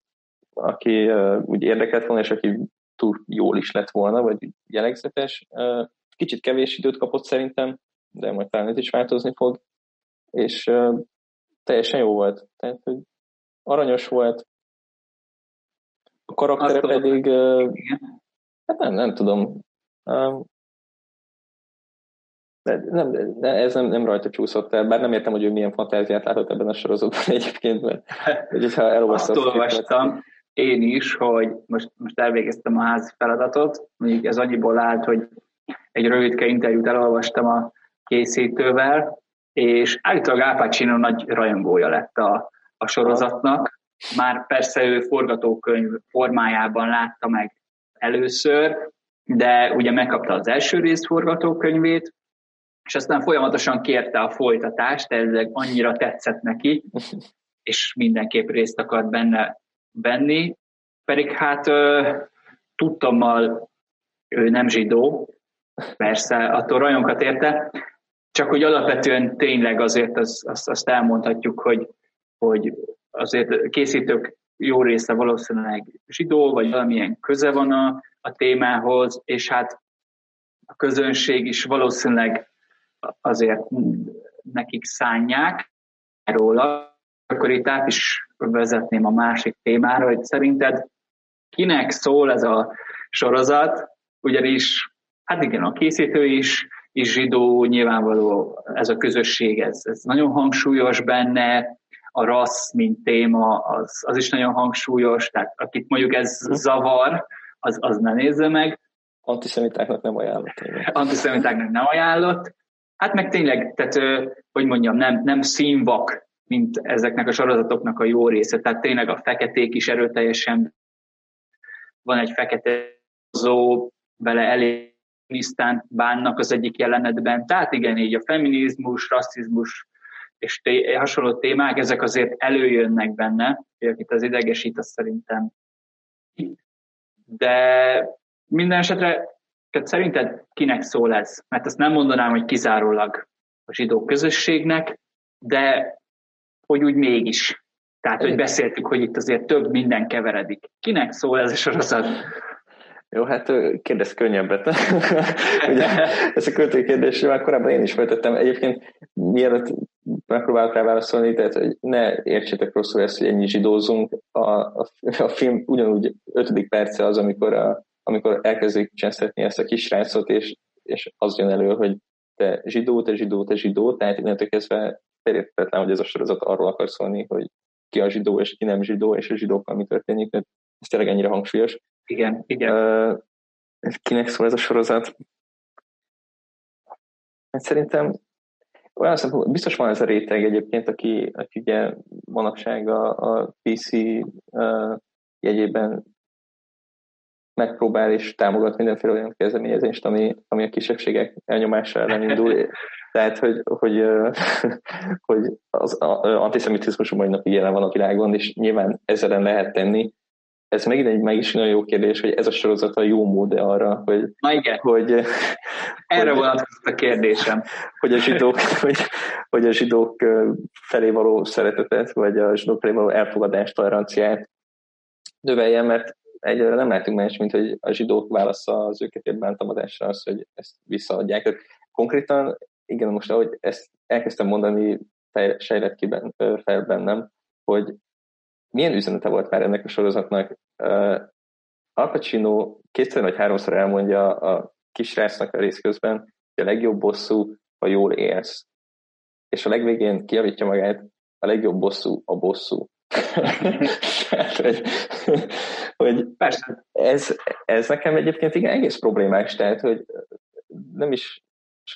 aki uh, úgy érdekelt volna, és aki túl jól is lett volna, vagy jellegzetes. Kicsit kevés időt kapott szerintem, de majd talán ez is változni fog, és teljesen jó volt. Tehát, hogy aranyos volt, a karaktere Azt pedig, uh, hát nem, nem tudom, uh, de, nem, de ez nem, nem rajta csúszott el, bár nem értem, hogy ő milyen fantáziát látott ebben a sorozatban egyébként, mert hogyha Azt olvastam, én is, hogy most, most elvégeztem a házi feladatot, mondjuk ez annyiból állt, hogy egy rövidke interjút elolvastam a készítővel, és állítólag Al nagy rajongója lett a, a sorozatnak. Már persze ő forgatókönyv formájában látta meg először, de ugye megkapta az első rész forgatókönyvét, és aztán folyamatosan kérte a folytatást, ez annyira tetszett neki, és mindenképp részt akart benne venni, pedig hát tudtommal ő nem zsidó, persze attól rajonkat érte, csak hogy alapvetően tényleg azért azt, azt, azt elmondhatjuk, hogy, hogy azért készítők jó része valószínűleg zsidó, vagy valamilyen köze van a, a témához, és hát a közönség is valószínűleg azért nekik szánják róla. Akkor itt át is vezetném a másik témára, hogy szerinted kinek szól ez a sorozat, ugyanis, hát igen, a készítő is, is zsidó, nyilvánvaló ez a közösség, ez, ez nagyon hangsúlyos benne, a rassz, mint téma, az, az is nagyon hangsúlyos, tehát akit mondjuk ez zavar, az, az ne nézze meg. Antiszemitáknak nem ajánlott. Antiszemitáknak nem ajánlott. Hát meg tényleg, tehát, hogy mondjam, nem, nem színvak, mint ezeknek a sorozatoknak a jó része. Tehát tényleg a feketék is erőteljesen van egy fekete zó, vele elég tisztán bánnak az egyik jelenetben. Tehát igen, így a feminizmus, rasszizmus és té- hasonló témák, ezek azért előjönnek benne, itt az idegesít, az szerintem. De minden esetre tehát szerinted kinek szól ez? Mert azt nem mondanám, hogy kizárólag a zsidó közösségnek, de hogy úgy mégis. Tehát, hogy beszéltük, hogy itt azért több minden keveredik. Kinek szól ez a sorozat? Jó, hát kérdez könnyebbet. Ugye, ez a költői kérdés, már korábban én is feltettem. Egyébként mielőtt megpróbálok rá válaszolni, tehát hogy ne értsétek rosszul ezt, hogy ennyi zsidózunk. A, a, a film ugyanúgy ötödik perce az, amikor, a, amikor elkezdik csesztetni ezt a kisrácot, és, és az jön elő, hogy te zsidó, te zsidó, te zsidó, tehát innentől kezdve felértetlen, hogy ez a sorozat arról akar szólni, hogy ki a zsidó és ki nem zsidó, és a zsidókkal mi történik, tehát ez tényleg ennyire hangsúlyos. Igen, igen. Uh, kinek szól ez a sorozat? Hát szerintem olyan szempont, biztos van ez a réteg egyébként, aki, aki ugye manapság a, a PC uh, jegyében megpróbál és támogat mindenféle olyan kezdeményezést, ami, ami a kisebbségek elnyomása ellen indul. Tehát, hogy, hogy, hogy az antiszemitizmus mai napig jelen van a világon, és nyilván ezzel lehet tenni, ez megint egy meg is nagyon jó kérdés, hogy ez a sorozat a jó mód arra, hogy... Na igen. Hogy, Erre hogy, vonatkozott a kérdésem. Hogy a zsidók, hogy, hogy a zsidók felé való szeretetet, vagy a zsidók felé való elfogadást, toleranciát növeljen, mert egyre nem lehetünk más, mint hogy a zsidók válasza az őket ért bántamadásra az, hogy ezt visszaadják. Tehát konkrétan, igen, most ahogy ezt elkezdtem mondani, sejlett ki fel bennem, hogy milyen üzenete volt már ennek a sorozatnak? Uh, Al Pacino kétszer vagy háromszor elmondja a kisrácnak a rész közben, hogy a legjobb bosszú, ha jól élsz. És a legvégén kiavítja magát, a legjobb bosszú a bosszú. Hogy, hogy Persze. Ez, ez nekem egyébként igen egész problémás, tehát hogy nem is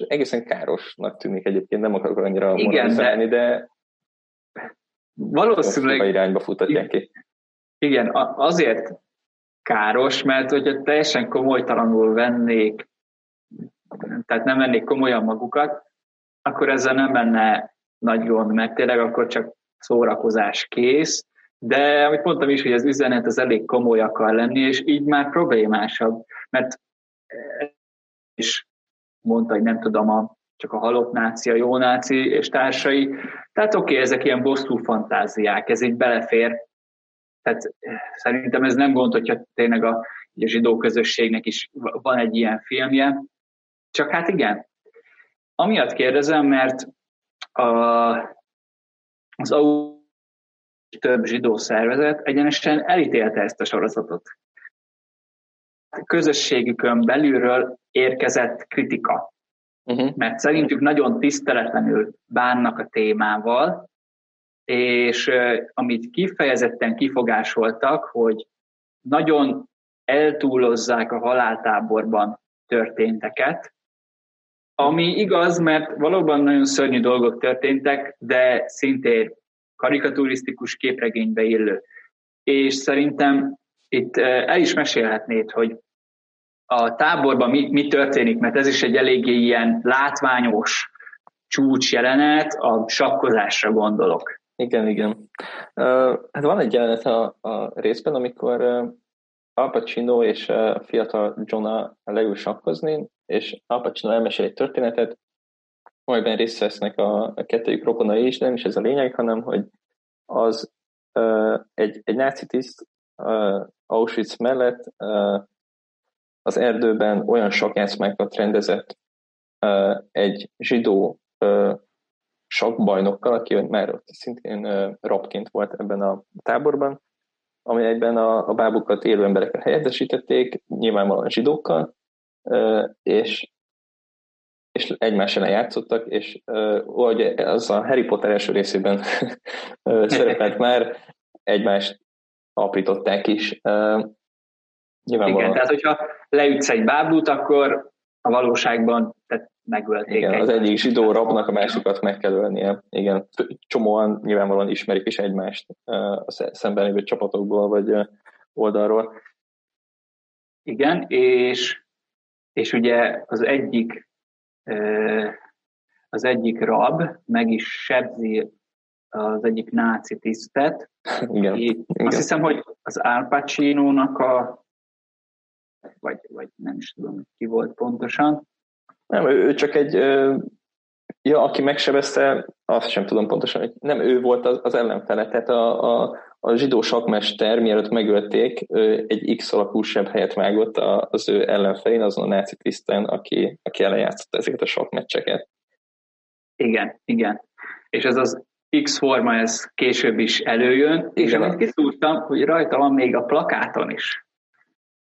egészen károsnak tűnik egyébként, nem akarok annyira igen, de, de valószínűleg... irányba futatják ki. Igen, azért káros, mert hogyha teljesen komolytalanul vennék, tehát nem vennék komolyan magukat, akkor ezzel nem menne nagy gond, mert tényleg akkor csak szórakozás kész, de amit mondtam is, hogy az üzenet az elég komoly akar lenni, és így már problémásabb, mert és mondta, hogy nem tudom, a csak a halott náci, a jó náci és társai. Tehát oké, okay, ezek ilyen bosszú fantáziák, ez így belefér. Tehát szerintem ez nem gond, hogyha tényleg a a zsidó közösségnek is van egy ilyen filmje. Csak hát igen, amiatt kérdezem, mert a, az AU több zsidó szervezet egyenesen elítélte ezt a sorozatot. A közösségükön belülről érkezett kritika, uh-huh. mert szerintük nagyon tiszteletlenül bánnak a témával, és amit kifejezetten kifogásoltak, hogy nagyon eltúlozzák a haláltáborban történteket, ami igaz, mert valóban nagyon szörnyű dolgok történtek, de szintén karikaturisztikus képregénybe illő. És szerintem itt el is mesélhetnéd, hogy a táborban mi, mi történik, mert ez is egy eléggé ilyen látványos csúcs jelenet, a sakkozásra gondolok. Igen, igen. Hát van egy jelenet a, a részben, amikor Al Pacino és a fiatal Jonah leül sakkozni, és Al Pacino elmesél egy történetet, amelyben részt vesznek a, a kettőjük rokonai is, nem is ez a lényeg, hanem hogy az uh, egy, egy náci tiszt uh, Auschwitz mellett uh, az erdőben olyan sakjátszmákat rendezett uh, egy zsidó uh, sakbajnokkal, aki már ott szintén uh, rabként volt ebben a táborban, ami egyben a, a bábukat élő emberekkel helyettesítették, nyilvánvalóan zsidókkal, és és egymás ellen játszottak, és uh, az a Harry Potter első részében szerepelt már, egymást aprították is. Uh, Igen, tehát hogyha leütsz egy bábút, akkor a valóságban tehát megölték. Igen, az egyik zsidó rabnak a másikat meg kell ölnie. Igen, csomóan nyilvánvalóan ismerik is egymást a szemben lévő csapatokból, vagy oldalról. Igen, és, és ugye az egyik az egyik rab meg is sebzi az egyik náci tisztet. Igen, igen. Azt hiszem, hogy az Al Pacino-nak a vagy, vagy nem is tudom, ki volt pontosan. Nem, ő, ő csak egy, ja, aki megsebezte, azt sem tudom pontosan, hogy nem ő volt az, az ellenfele, tehát a, a, a zsidó sakmester, mielőtt megölték, egy X alakú sebb helyet vágott az ő ellenfelén, azon a náci tiszten, aki, aki ellenjátszott ezeket a sakmeccseket. Igen, igen. És ez az X forma, ez később is előjön, és igen. amit kiszúrtam, hogy rajta van még a plakáton is.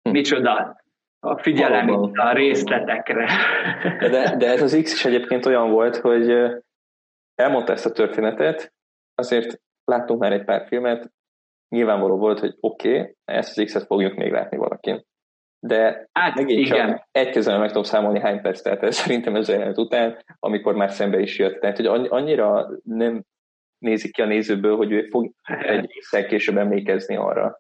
Hm. Micsoda a figyelem Valóban. a részletekre. De, de ez az X is egyébként olyan volt, hogy elmondta ezt a történetet, azért láttunk már egy pár filmet, nyilvánvaló volt, hogy oké, okay, ezt az X-et fogjuk még látni valakin. De hát, megint igen. csak egy közel meg tudom számolni hány perc telt ez szerintem ez jelenet után, amikor már szembe is jött. Tehát, hogy annyira nem nézik ki a nézőből, hogy ő fog egy x később emlékezni arra,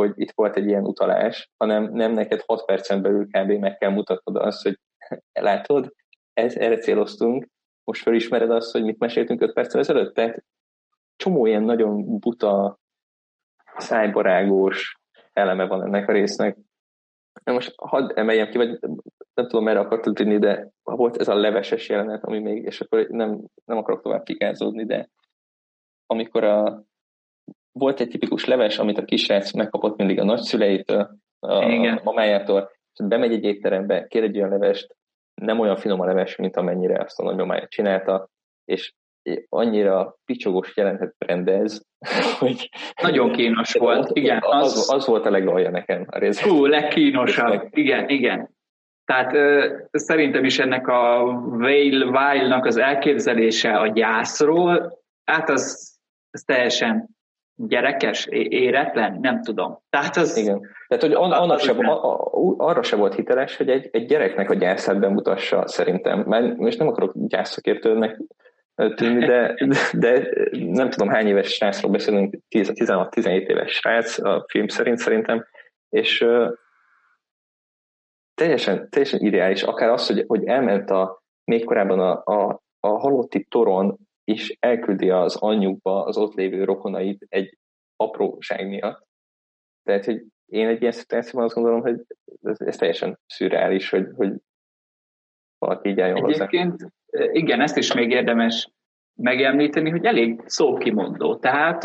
hogy itt volt egy ilyen utalás, hanem nem neked 6 percen belül kb. meg kell mutatnod azt, hogy látod, ez, erre céloztunk, most felismered azt, hogy mit meséltünk 5 perccel ezelőtt? Tehát csomó ilyen nagyon buta, szájbarágós eleme van ennek a résznek. Na most hadd emeljem ki, vagy nem tudom, merre akartad tudni, de volt ez a leveses jelenet, ami még, és akkor nem, nem akarok tovább kikázódni, de amikor a, volt egy tipikus leves, amit a kisrác megkapott mindig a nagyszüleitől, a, Igen. a mamájától, és bemegy egy étterembe, kér egy olyan levest, nem olyan finom a leves, mint amennyire azt a nagymamája csinálta, és annyira picsogós jelentet rendez, hogy... Nagyon kínos volt, igen. Az, az, az volt a legalja nekem a rész. Hú, legkínosabb, igen, igen. Tehát ö, szerintem is ennek a Weil-nak az elképzelése a gyászról, hát az, az teljesen gyerekes, éretlen, nem tudom. Tehát az... Igen. Tehát, hogy an, annak se, a, a, arra se volt hiteles, hogy egy, egy gyereknek a gyászát bemutassa szerintem. Mert most nem akarok gyászakértőnek tűnni, de, de nem tudom hány éves srácról beszélünk, 16-17 éves srác a film szerint szerintem, és uh, teljesen, teljesen ideális, akár az, hogy, hogy elment a, még korábban a, a, a halotti toron, és elküldi az anyjukba az ott lévő rokonait egy apróság miatt. Tehát, hogy én egy ilyen szituációban azt gondolom, hogy ez, ez teljesen szürreális, hogy, hogy valaki így álljon Egyébként hozzá. igen, ezt is még érdemes megemlíteni, hogy elég szókimondó. Tehát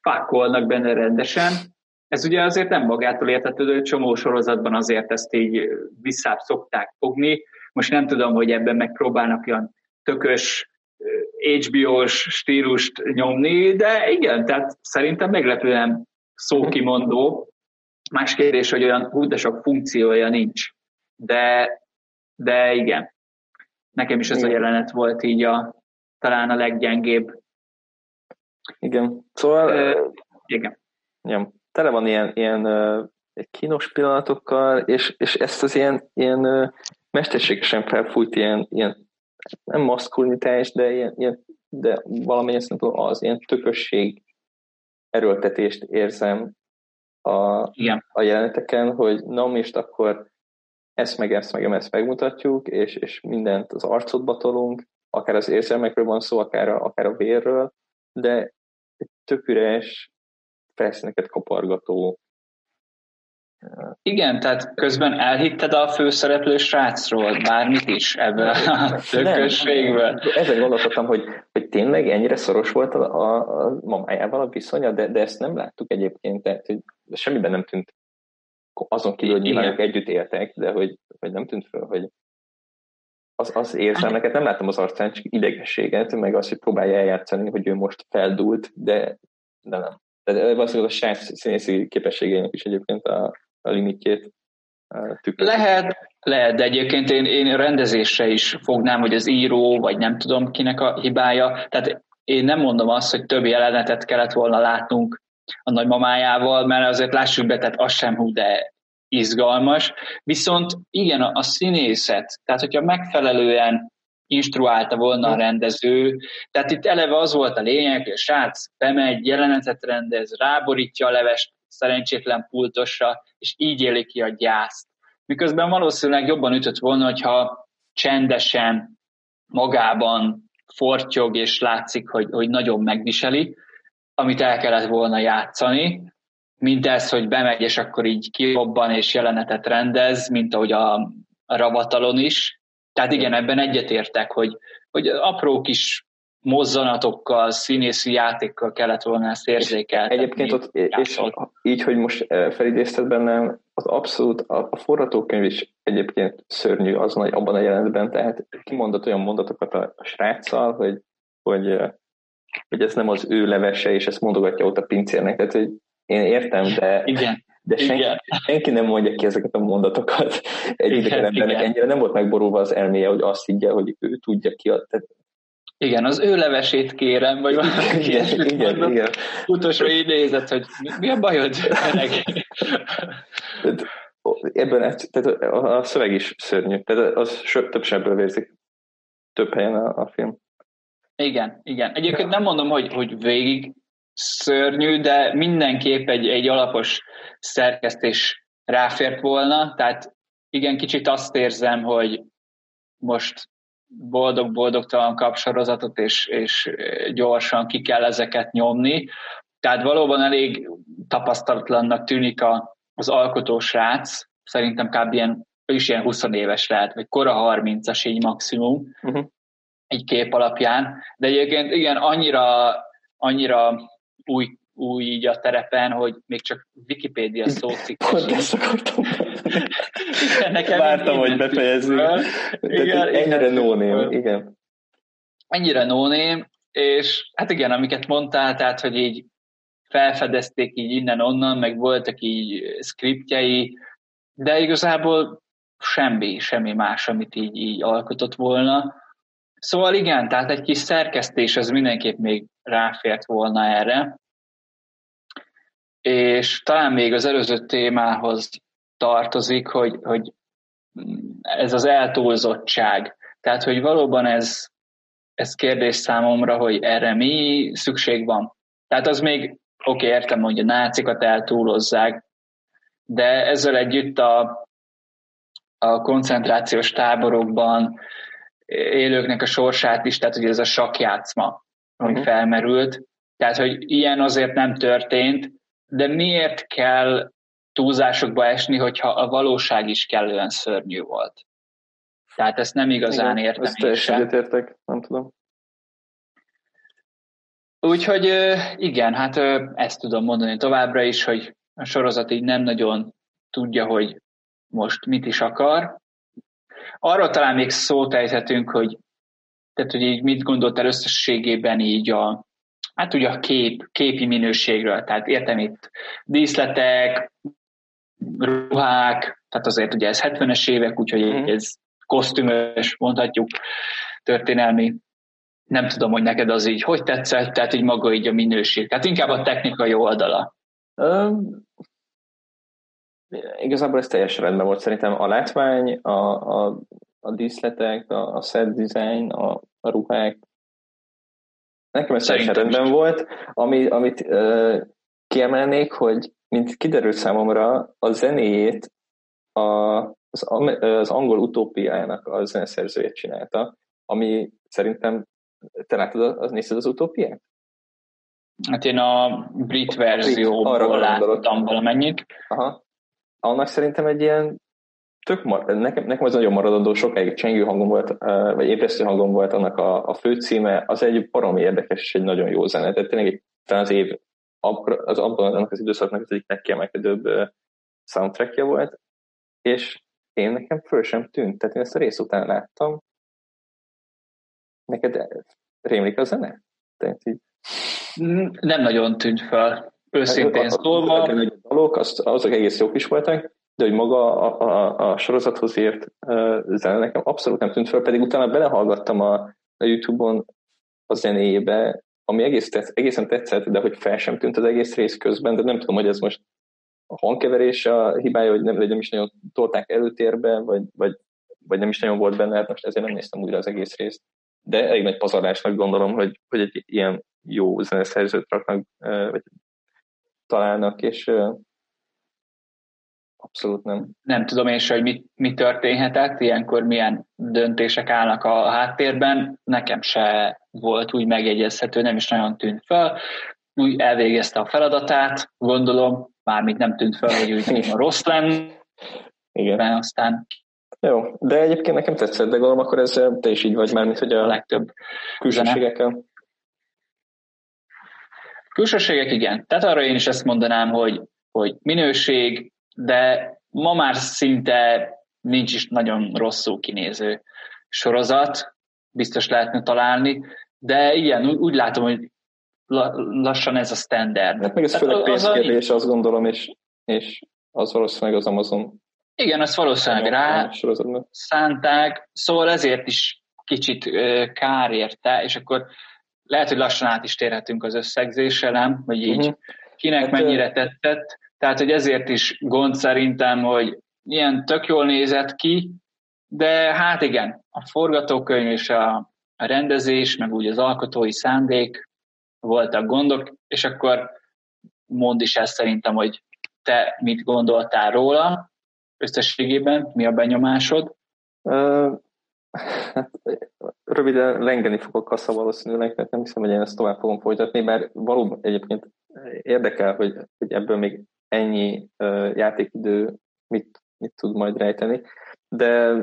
fákolnak benne rendesen, ez ugye azért nem magától értetődő, csomó sorozatban azért ezt így visszább szokták fogni. Most nem tudom, hogy ebben megpróbálnak olyan tökös HBO-s stílust nyomni, de igen, tehát szerintem meglepően szókimondó. Más kérdés, hogy olyan hú, de sok funkciója nincs. De, de igen, nekem is ez a jelenet volt így a, talán a leggyengébb. Igen, szóval... Uh, igen. Ja, tele van ilyen, ilyen kínos pillanatokkal, és, és ezt az ilyen, ilyen mesterségesen felfújt ilyen, ilyen nem maszkulinitás, de, ilyen, ilyen, de valamilyen szempontból az ilyen tökösség erőltetést érzem a, Igen. a jeleneteken, hogy na most akkor ezt meg ezt meg ezt megmutatjuk, és, és mindent az arcodba tolunk, akár az érzelmekről van szó, akár a, akár a vérről, de egy tök üres, felszíneket kapargató igen, tehát közben elhitted a főszereplő srácról bármit is ebből a tökösségből. Ezen gondolkodtam, hogy, hogy tényleg ennyire szoros volt a, a, a mamájával a viszonya, de, de ezt nem láttuk egyébként, tehát hogy semmiben nem tűnt azon kívül, hogy nyilván együtt éltek, de hogy, hogy nem tűnt föl, hogy az, az érzelmeket nem láttam az arcán, csak idegességet, meg azt, hogy próbálja eljátszani, hogy ő most feldult, de, de nem. De valószínűleg a srác színészi képességeinek is egyébként a, limitjét tükrözi. Lehet, lehet, de egyébként én, én rendezésre is fognám, hogy az író, vagy nem tudom kinek a hibája. Tehát én nem mondom azt, hogy több jelenetet kellett volna látnunk a nagymamájával, mert azért lássuk be, tehát az sem hú, de izgalmas. Viszont igen, a, a színészet, tehát hogyha megfelelően instruálta volna a rendező. Tehát itt eleve az volt a lényeg, hogy a srác bemegy, jelenetet rendez, ráborítja a levest szerencsétlen pultosra, és így éli ki a gyászt. Miközben valószínűleg jobban ütött volna, hogyha csendesen magában fortyog, és látszik, hogy, hogy nagyon megviseli, amit el kellett volna játszani, mint ez, hogy bemegy, és akkor így kirobban és jelenetet rendez, mint ahogy a, a ravatalon is. Tehát igen, ebben egyetértek, hogy, hogy apró kis mozzanatokkal, színészi játékkal kellett volna ezt érzékeltetni. Egyébként ott, és így, hogy most felidézted bennem, az abszolút, a, a forgatókönyv is egyébként szörnyű az nagy abban a jelenetben, tehát kimondott olyan mondatokat a, a sráccal, hogy, hogy, hogy ez nem az ő levese, és ezt mondogatja ott a pincérnek, tehát hogy én értem, de, Igen. de senki, senki nem mondja ki ezeket a mondatokat egy igen, embernek. Ennyire nem volt megborulva az elméje, hogy azt higgye, hogy ő tudja ki. Tehát igen, az ő levesét kérem, vagy valami igen, igen, mondom. igen. Utolsó nézett, hogy mi, a bajod? Ebben tehát a szöveg is szörnyű, tehát az több sebből vérzik több helyen a, a film. Igen, igen. Egyébként nem mondom, hogy, hogy végig szörnyű, de mindenképp egy, egy alapos szerkesztés ráfért volna, tehát igen, kicsit azt érzem, hogy most boldog-boldogtalan kapsorozatot, és, és gyorsan ki kell ezeket nyomni. Tehát valóban elég tapasztalatlannak tűnik a, az alkotó srác, szerintem kb. ilyen, ő is ilyen 20 éves lehet, vagy kora 30-as így maximum, uh-huh. egy kép alapján, de egyébként igen, annyira, annyira új, új így a terepen, hogy még csak Wikipédia szócikk. Pont ezt akartam igen, nekem Vártam, hogy befejezzük. Igen, ennyire no igen. Ennyire no és hát igen, amiket mondtál, tehát, hogy így felfedezték így innen-onnan, meg voltak így skriptjei, de igazából semmi, semmi más, amit így, így alkotott volna. Szóval igen, tehát egy kis szerkesztés az mindenképp még ráfért volna erre. És talán még az előző témához tartozik, hogy, hogy ez az eltúlzottság. Tehát, hogy valóban ez, ez kérdés számomra, hogy erre mi szükség van. Tehát az még, oké, okay, értem, hogy a nácikat eltúlozzák, de ezzel együtt a, a koncentrációs táborokban élőknek a sorsát is, tehát hogy ez a sakjátszma, ami uh-huh. felmerült. Tehát, hogy ilyen azért nem történt, de miért kell túlzásokba esni, hogyha a valóság is kellően szörnyű volt. Tehát ezt nem igazán Igen, értem. Ezt teljesen értek, nem tudom. Úgyhogy igen, hát ezt tudom mondani továbbra is, hogy a sorozat így nem nagyon tudja, hogy most mit is akar. Arról talán még szót ejthetünk, hogy tehát, hogy így mit gondoltál összességében így a, hát ugye a kép, képi minőségről, tehát értem itt díszletek, ruhák, tehát azért ugye ez 70-es évek, úgyhogy mm. ez kosztümös, mondhatjuk, történelmi. Nem tudom, hogy neked az így hogy tetszett, tehát így maga így a minőség. Tehát inkább a technikai oldala. Um, igazából ez teljesen rendben volt. Szerintem a látvány, a, a, a díszletek, a, a set design, a, a ruhák, nekem ez teljesen rendben volt. Ami, amit uh, kiemelnék, hogy mint kiderült számomra, a zenéjét a, az, az angol utópiájának a zeneszerzőjét csinálta, ami szerintem te látod, az nézted az utópiát? Hát én a brit verzióból láttam valamennyit. Aha. Annak szerintem egy ilyen tök mar- nekem, nekem az nagyon maradandó, sokáig csengő hangom volt, vagy ébresztő hangom volt annak a, a főcíme, az egy baromi érdekes és egy nagyon jó zene. Tehát tényleg egy, talán az év az abban annak az időszaknak az egyik legkiemelkedőbb soundtrackja volt, és én nekem föl sem tűnt. Tehát én ezt a rész után láttam. Neked rémlik a zene? Tehát így... Nem nagyon tűnt fel. Őszintén szólva. A, dalok, az, azok egész jók is voltak, de hogy maga a, a, a sorozathoz ért zene nekem abszolút nem tűnt fel, pedig utána belehallgattam a, a YouTube-on a zenéjébe, ami egész egészen tetszett, de hogy fel sem tűnt az egész rész közben, de nem tudom, hogy ez most a hangkeverés a hibája, hogy nem, nem is nagyon tolták előtérbe, vagy, vagy, vagy nem is nagyon volt benne, hát most ezért nem néztem újra az egész részt. De elég nagy pazarlásnak gondolom, hogy, hogy egy ilyen jó zeneszerzőt raknak, vagy találnak, és abszolút nem. Nem tudom én hogy mi, mi történhetett, ilyenkor milyen döntések állnak a háttérben, nekem se volt úgy megjegyezhető, nem is nagyon tűnt fel. Úgy elvégezte a feladatát, gondolom, mármint nem tűnt fel, hogy úgy rossz lenne. Igen. Aztán jó, de egyébként nekem tetszett, de gondolom akkor ez te is így vagy már, mint hogy a, a legtöbb külsőségekkel. Külsőségek igen. Tehát arra én is ezt mondanám, hogy, hogy minőség, de ma már szinte nincs is nagyon rosszul kinéző sorozat, biztos lehetne találni, de igen, úgy, látom, hogy lassan ez a standard. Hát meg ez főleg pénzkérdés, azt gondolom, és, és az valószínűleg az Amazon. Igen, azt valószínűleg rá szánták, szóval ezért is kicsit kár érte, és akkor lehet, hogy lassan át is térhetünk az összegzésre, nem? Hogy így uh-huh. kinek hát, mennyire tetszett. Tehát, hogy ezért is gond szerintem, hogy ilyen tök jól nézett ki, de hát igen, a forgatókönyv és a, a rendezés, meg úgy az alkotói szándék voltak gondok, és akkor mondd is ezt szerintem, hogy te mit gondoltál róla összességében, mi a benyomásod? Hát, röviden lengeni fogok kassa valószínűleg, mert nem hiszem, hogy én ezt tovább fogom folytatni, mert valóban egyébként érdekel, hogy, hogy ebből még ennyi uh, játékidő mit, mit tud majd rejteni. De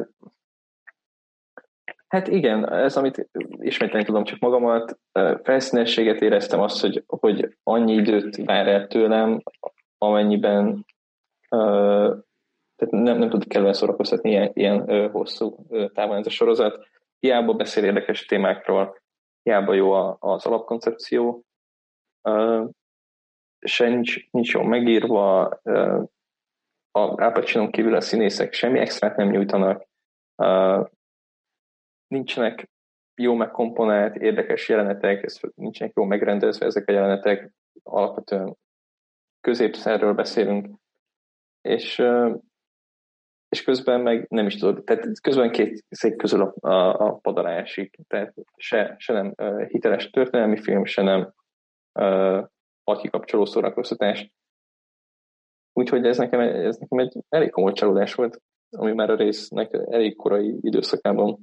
hát igen, ez, amit ismételni tudom csak magamat, felszínességet éreztem azt, hogy, hogy annyi időt vár el tőlem, amennyiben uh, tehát nem, nem tud kellően szórakoztatni ilyen, ilyen uh, hosszú uh, távon ez a sorozat. Hiába beszél érdekes témákról, hiába jó a, az alapkoncepció, uh, se nincs, nincs jól megírva, a Al kívül a színészek semmi extrát nem nyújtanak, nincsenek jó megkomponált, érdekes jelenetek, nincsenek jó megrendezve ezek a jelenetek, alapvetően középszerről beszélünk, és, és közben meg nem is tudod, tehát közben két szék közül a, a, a padarásig, tehát se, se nem hiteles történelmi film, se nem uh, kikapcsoló szórakoztatás. Úgyhogy ez nekem, ez nekem egy elég komoly csalódás volt, ami már a résznek elég korai időszakában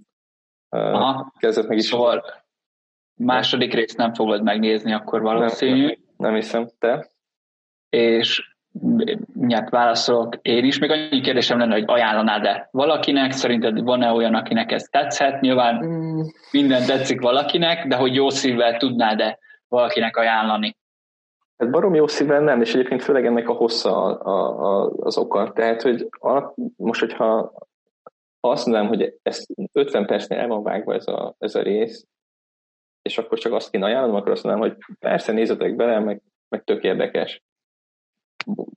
Aha. kezdett meg is. Szóval második részt nem fogod megnézni akkor valószínű. Nem, nem, nem hiszem, te? És mindjárt válaszolok én is. Még annyi kérdésem lenne, hogy ajánlanád-e valakinek? Szerinted van-e olyan, akinek ez tetszhet? Nyilván mm. minden tetszik valakinek, de hogy jó szívvel tudnád-e valakinek ajánlani? Hát barom jó szívvel nem, és egyébként főleg ennek a hossza a, a, a, az oka. Tehát, hogy a, most, hogyha azt mondanám, hogy ezt 50 percnél el van vágva ez a, ez a rész, és akkor csak azt kéne ajánlom, akkor azt mondanám, hogy persze nézzetek bele, meg, meg tök érdekes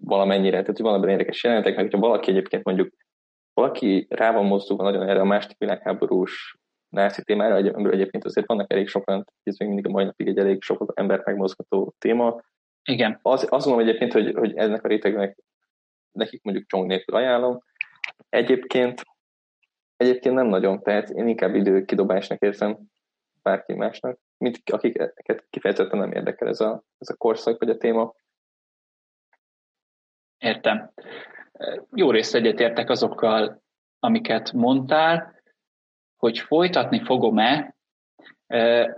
valamennyire, tehát hogy valamiben érdekes jelentek, meg hogyha valaki egyébként mondjuk valaki rá van mozdulva nagyon erre a második világháborús náci témára, amiről egyébként azért vannak elég sokan, ez még mindig a mai napig egy elég sok embert megmozgató téma. Igen. Az, azt mondom egyébként, hogy, hogy ennek a rétegnek nekik mondjuk csong nélkül ajánlom. Egyébként, egyébként nem nagyon, tehát én inkább időkidobásnak érzem bárki másnak, mint akiket kifejezetten nem érdekel ez a, ez a korszak vagy a téma. Értem. Jó részt egyetértek azokkal, amiket mondtál, hogy folytatni fogom-e.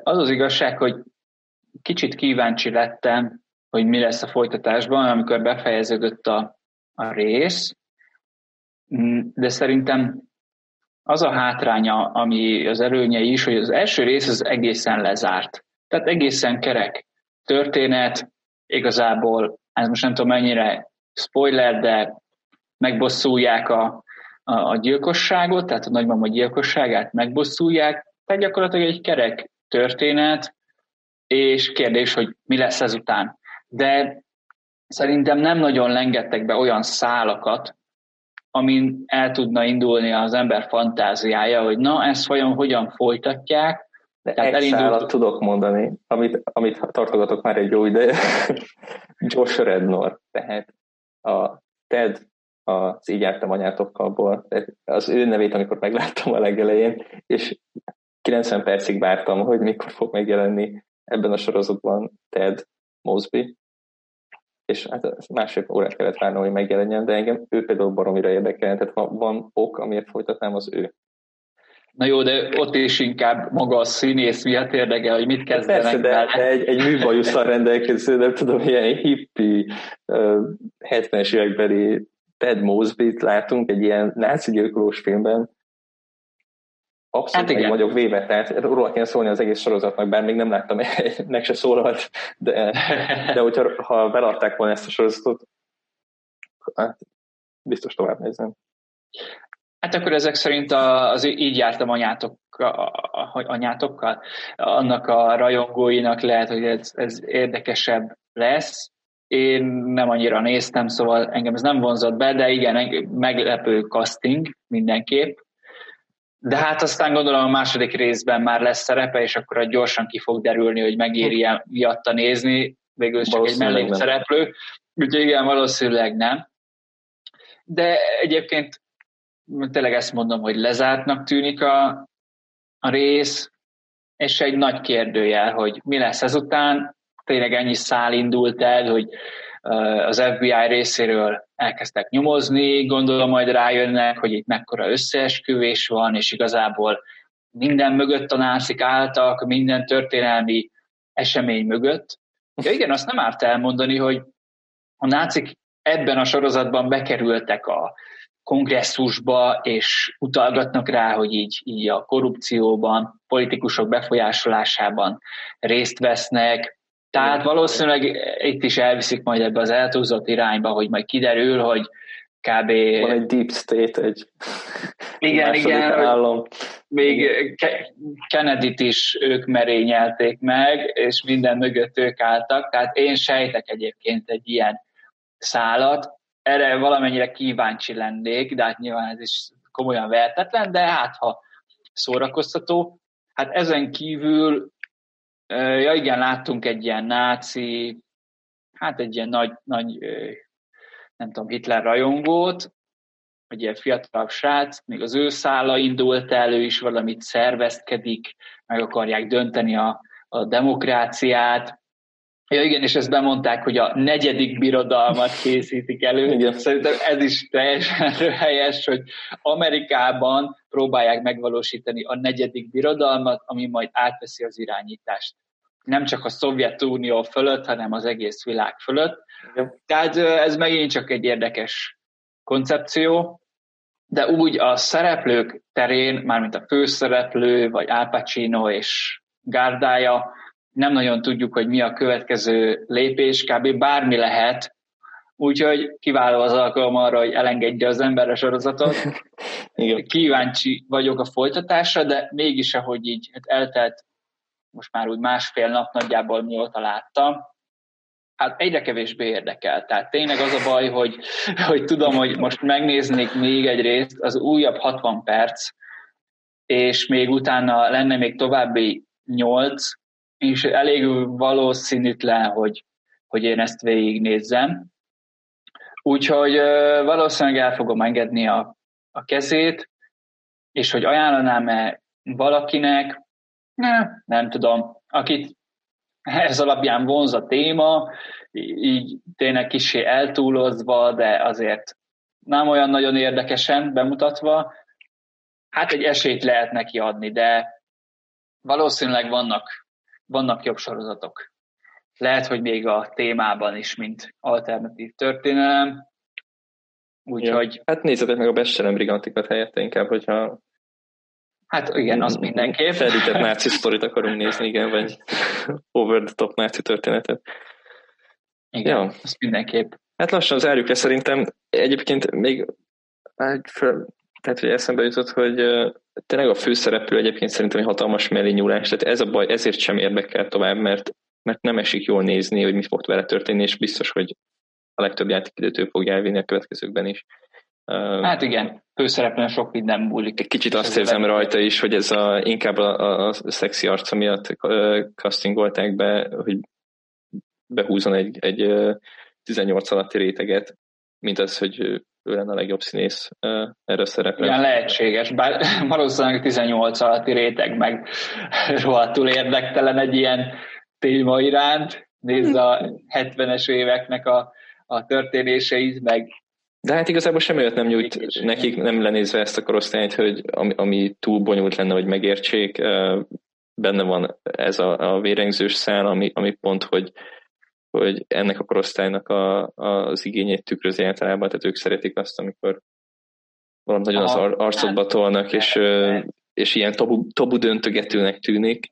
Az az igazság, hogy kicsit kíváncsi lettem, hogy mi lesz a folytatásban, amikor befejeződött a, a rész, mm, de szerintem az a hátránya, ami az előnyei is, hogy az első rész az egészen lezárt. Tehát egészen kerek történet, igazából, ez most nem tudom mennyire spoiler, de megbosszulják a, a, a gyilkosságot, tehát a nagymama gyilkosságát megbosszulják, tehát gyakorlatilag egy kerek történet, és kérdés, hogy mi lesz ezután. De szerintem nem nagyon lengettek be olyan szálakat, amin el tudna indulni az ember fantáziája, hogy na, ezt vajon hogyan folytatják. De Tehát egy elindult... szálat tudok mondani, amit, amit tartogatok már egy jó ideje. Josh Rednor, tehát a Ted az Így jártam anyátokkalból, az ő nevét, amikor megláttam a legelején, és 90 percig vártam, hogy mikor fog megjelenni ebben a sorozatban Ted Mosby, és hát másfél órát kellett várnom, hogy megjelenjen, de engem ő például baromira érdekel, tehát van, van ok, amiért folytatnám, az ő. Na jó, de ott is inkább maga a színész miatt érdekel, hogy mit kezdenek Persze, de, de egy, egy műbajusszal rendelkező, nem tudom, ilyen hippi uh, 70-es évekbeli Ted Mosby-t látunk egy ilyen náci gyilkolós filmben, Abszolút hát igen. vagyok véve, tehát róla kéne szólni az egész sorozatnak, bár még nem láttam, nek se szólalt, de, de hogyha ha beladták volna ezt a sorozatot, hát biztos tovább nézem. Hát akkor ezek szerint az így jártam anyátok, anyátokkal, annak a rajongóinak lehet, hogy ez, ez érdekesebb lesz. Én nem annyira néztem, szóval engem ez nem vonzott be, de igen, meglepő casting mindenképp. De hát aztán gondolom a második részben már lesz szerepe, és akkor gyorsan ki fog derülni, hogy megéri-e miatta nézni, végül csak egy mellékszereplő. Úgyhogy igen, valószínűleg nem. De egyébként tényleg ezt mondom, hogy lezártnak tűnik a, a rész, és egy nagy kérdőjel, hogy mi lesz ezután. Tényleg ennyi szál indult el, hogy az FBI részéről elkezdtek nyomozni, gondolom majd rájönnek, hogy itt mekkora összeesküvés van, és igazából minden mögött a nászik álltak, minden történelmi esemény mögött. Ja igen, azt nem árt elmondani, hogy a nácik ebben a sorozatban bekerültek a kongresszusba, és utalgatnak rá, hogy így, így a korrupcióban, politikusok befolyásolásában részt vesznek, tehát valószínűleg itt is elviszik majd ebbe az eltúlzott irányba, hogy majd kiderül, hogy kb. Van egy deep state, egy igen, igen, állam. Még Kennedy-t is ők merényelték meg, és minden mögött ők álltak, tehát én sejtek egyébként egy ilyen szálat. Erre valamennyire kíváncsi lennék, de hát nyilván ez is komolyan vertetlen, de hát ha szórakoztató. Hát ezen kívül Ja igen, láttunk egy ilyen náci, hát egy ilyen nagy, nagy nem tudom, Hitler rajongót, egy ilyen fiatalabb srác, még az ő szála indult elő is, valamit szervezkedik, meg akarják dönteni a, a demokráciát. Ja igen, és ezt bemondták, hogy a negyedik birodalmat készítik elő. Igen. Szerintem ez is teljesen helyes, hogy Amerikában próbálják megvalósítani a negyedik birodalmat, ami majd átveszi az irányítást nem csak a Szovjetunió fölött, hanem az egész világ fölött. Igen. Tehát ez megint csak egy érdekes koncepció, de úgy a szereplők terén, mármint a főszereplő, vagy Al Pacino és gárdája, nem nagyon tudjuk, hogy mi a következő lépés, kb. bármi lehet, úgyhogy kiváló az alkalom arra, hogy elengedje az ember a sorozatot. Igen. Kíváncsi vagyok a folytatásra, de mégis, ahogy így hát eltelt most már úgy másfél nap nagyjából mióta láttam, hát egyre kevésbé érdekel. Tehát tényleg az a baj, hogy, hogy tudom, hogy most megnéznék még egy részt, az újabb 60 perc, és még utána lenne még további 8, és elég valószínűtlen, hogy, hogy én ezt végignézzem. Úgyhogy valószínűleg el fogom engedni a, a kezét, és hogy ajánlanám-e valakinek, ne, nem tudom, akit ez alapján vonz a téma, így tényleg kicsi eltúlozva, de azért nem olyan nagyon érdekesen bemutatva, hát egy esélyt lehet neki adni, de valószínűleg vannak, vannak jobb sorozatok. Lehet, hogy még a témában is, mint alternatív történelem. Úgyhogy... Ja. Hát nézzetek meg a Bestselem Brigantikat helyette inkább, hogyha Hát igen, az mindenképp. Felített náci sztorit akarunk nézni, igen, vagy over the top náci történetet. Igen, ja. az mindenképp. Hát lassan zárjuk le szerintem. Egyébként még tehát, hogy eszembe jutott, hogy tényleg a főszereplő egyébként szerintem egy hatalmas mellé nyúlás, tehát ez a baj, ezért sem érdekel tovább, mert, mert nem esik jól nézni, hogy mi fog vele történni, és biztos, hogy a legtöbb játékidőt ő fogja elvinni a következőkben is. Hát igen, főszereplően sok minden múlik. Egy kicsit azt érzem rajta is, hogy ez a, inkább a, a, szexi arca miatt castingolták be, hogy behúzon egy, egy 18 alatti réteget, mint az, hogy ő lenne a legjobb színész erre a szerepre. Igen, lehetséges, bár valószínűleg 18 alatti réteg meg rohadtul érdektelen egy ilyen téma iránt. Nézd a 70-es éveknek a, a történéseit, meg de hát igazából semmi olyat nem nyújt nekik, nem lenézve ezt a korosztályt, hogy ami, ami túl bonyolult lenne, hogy megértsék, benne van ez a, a vérengzős szál, ami, ami pont, hogy, hogy ennek a korosztálynak a, az igényét tükrözi általában, tehát ők szeretik azt, amikor valami nagyon az ar- arcodba tolnak, és, és ilyen tabu, tabu döntögetőnek tűnik.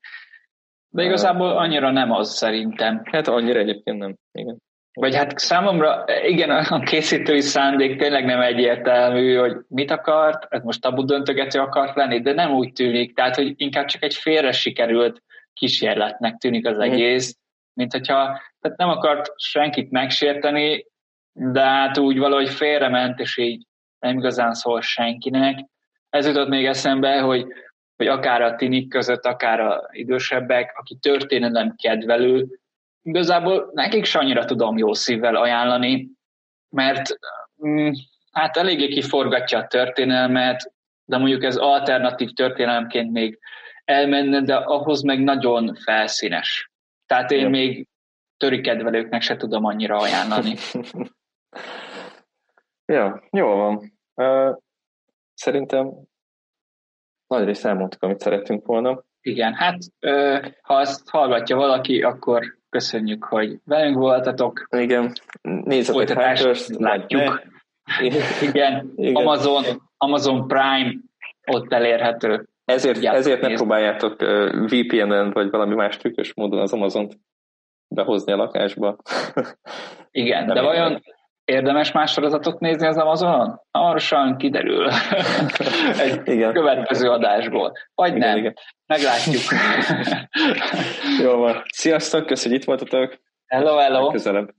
De igazából annyira nem az szerintem. Hát annyira egyébként nem, igen. Vagy hát számomra, igen, a készítői szándék tényleg nem egyértelmű, hogy mit akart, ez most tabu döntögető akart lenni, de nem úgy tűnik, tehát hogy inkább csak egy félre sikerült kísérletnek tűnik az mhm. egész, mint hogyha tehát nem akart senkit megsérteni, de hát úgy valahogy félrement, és így nem igazán szól senkinek. Ez jutott még eszembe, hogy, hogy akár a tinik között, akár a idősebbek, aki történelem kedvelő, igazából nekik se annyira tudom jó szívvel ajánlani, mert mm, hát eléggé kiforgatja a történelmet, de mondjuk ez alternatív történelemként még elmenne, de ahhoz meg nagyon felszínes. Tehát én ja. még törikedvelőknek se tudom annyira ajánlani. ja, jó van. Uh, szerintem nagy rész elmondtuk, amit szerettünk volna. Igen, hát ha ezt hallgatja valaki, akkor köszönjük, hogy velünk voltatok. Igen, nézzetek Hackers, látjuk. Igen, Igen, Amazon, Amazon Prime ott elérhető. Ezért, ezért ne próbáljátok VPN-en vagy valami más trükkös módon az Amazon-t behozni a lakásba. Igen, Nem de vajon érdemes más sorozatot nézni az Amazonon? Hamarosan kiderül egy igen. következő adásból. Vagy igen, nem. Igen. Meglátjuk. Jó van. Sziasztok, köszönjük, itt voltatok. Hello, hello. Közelebb.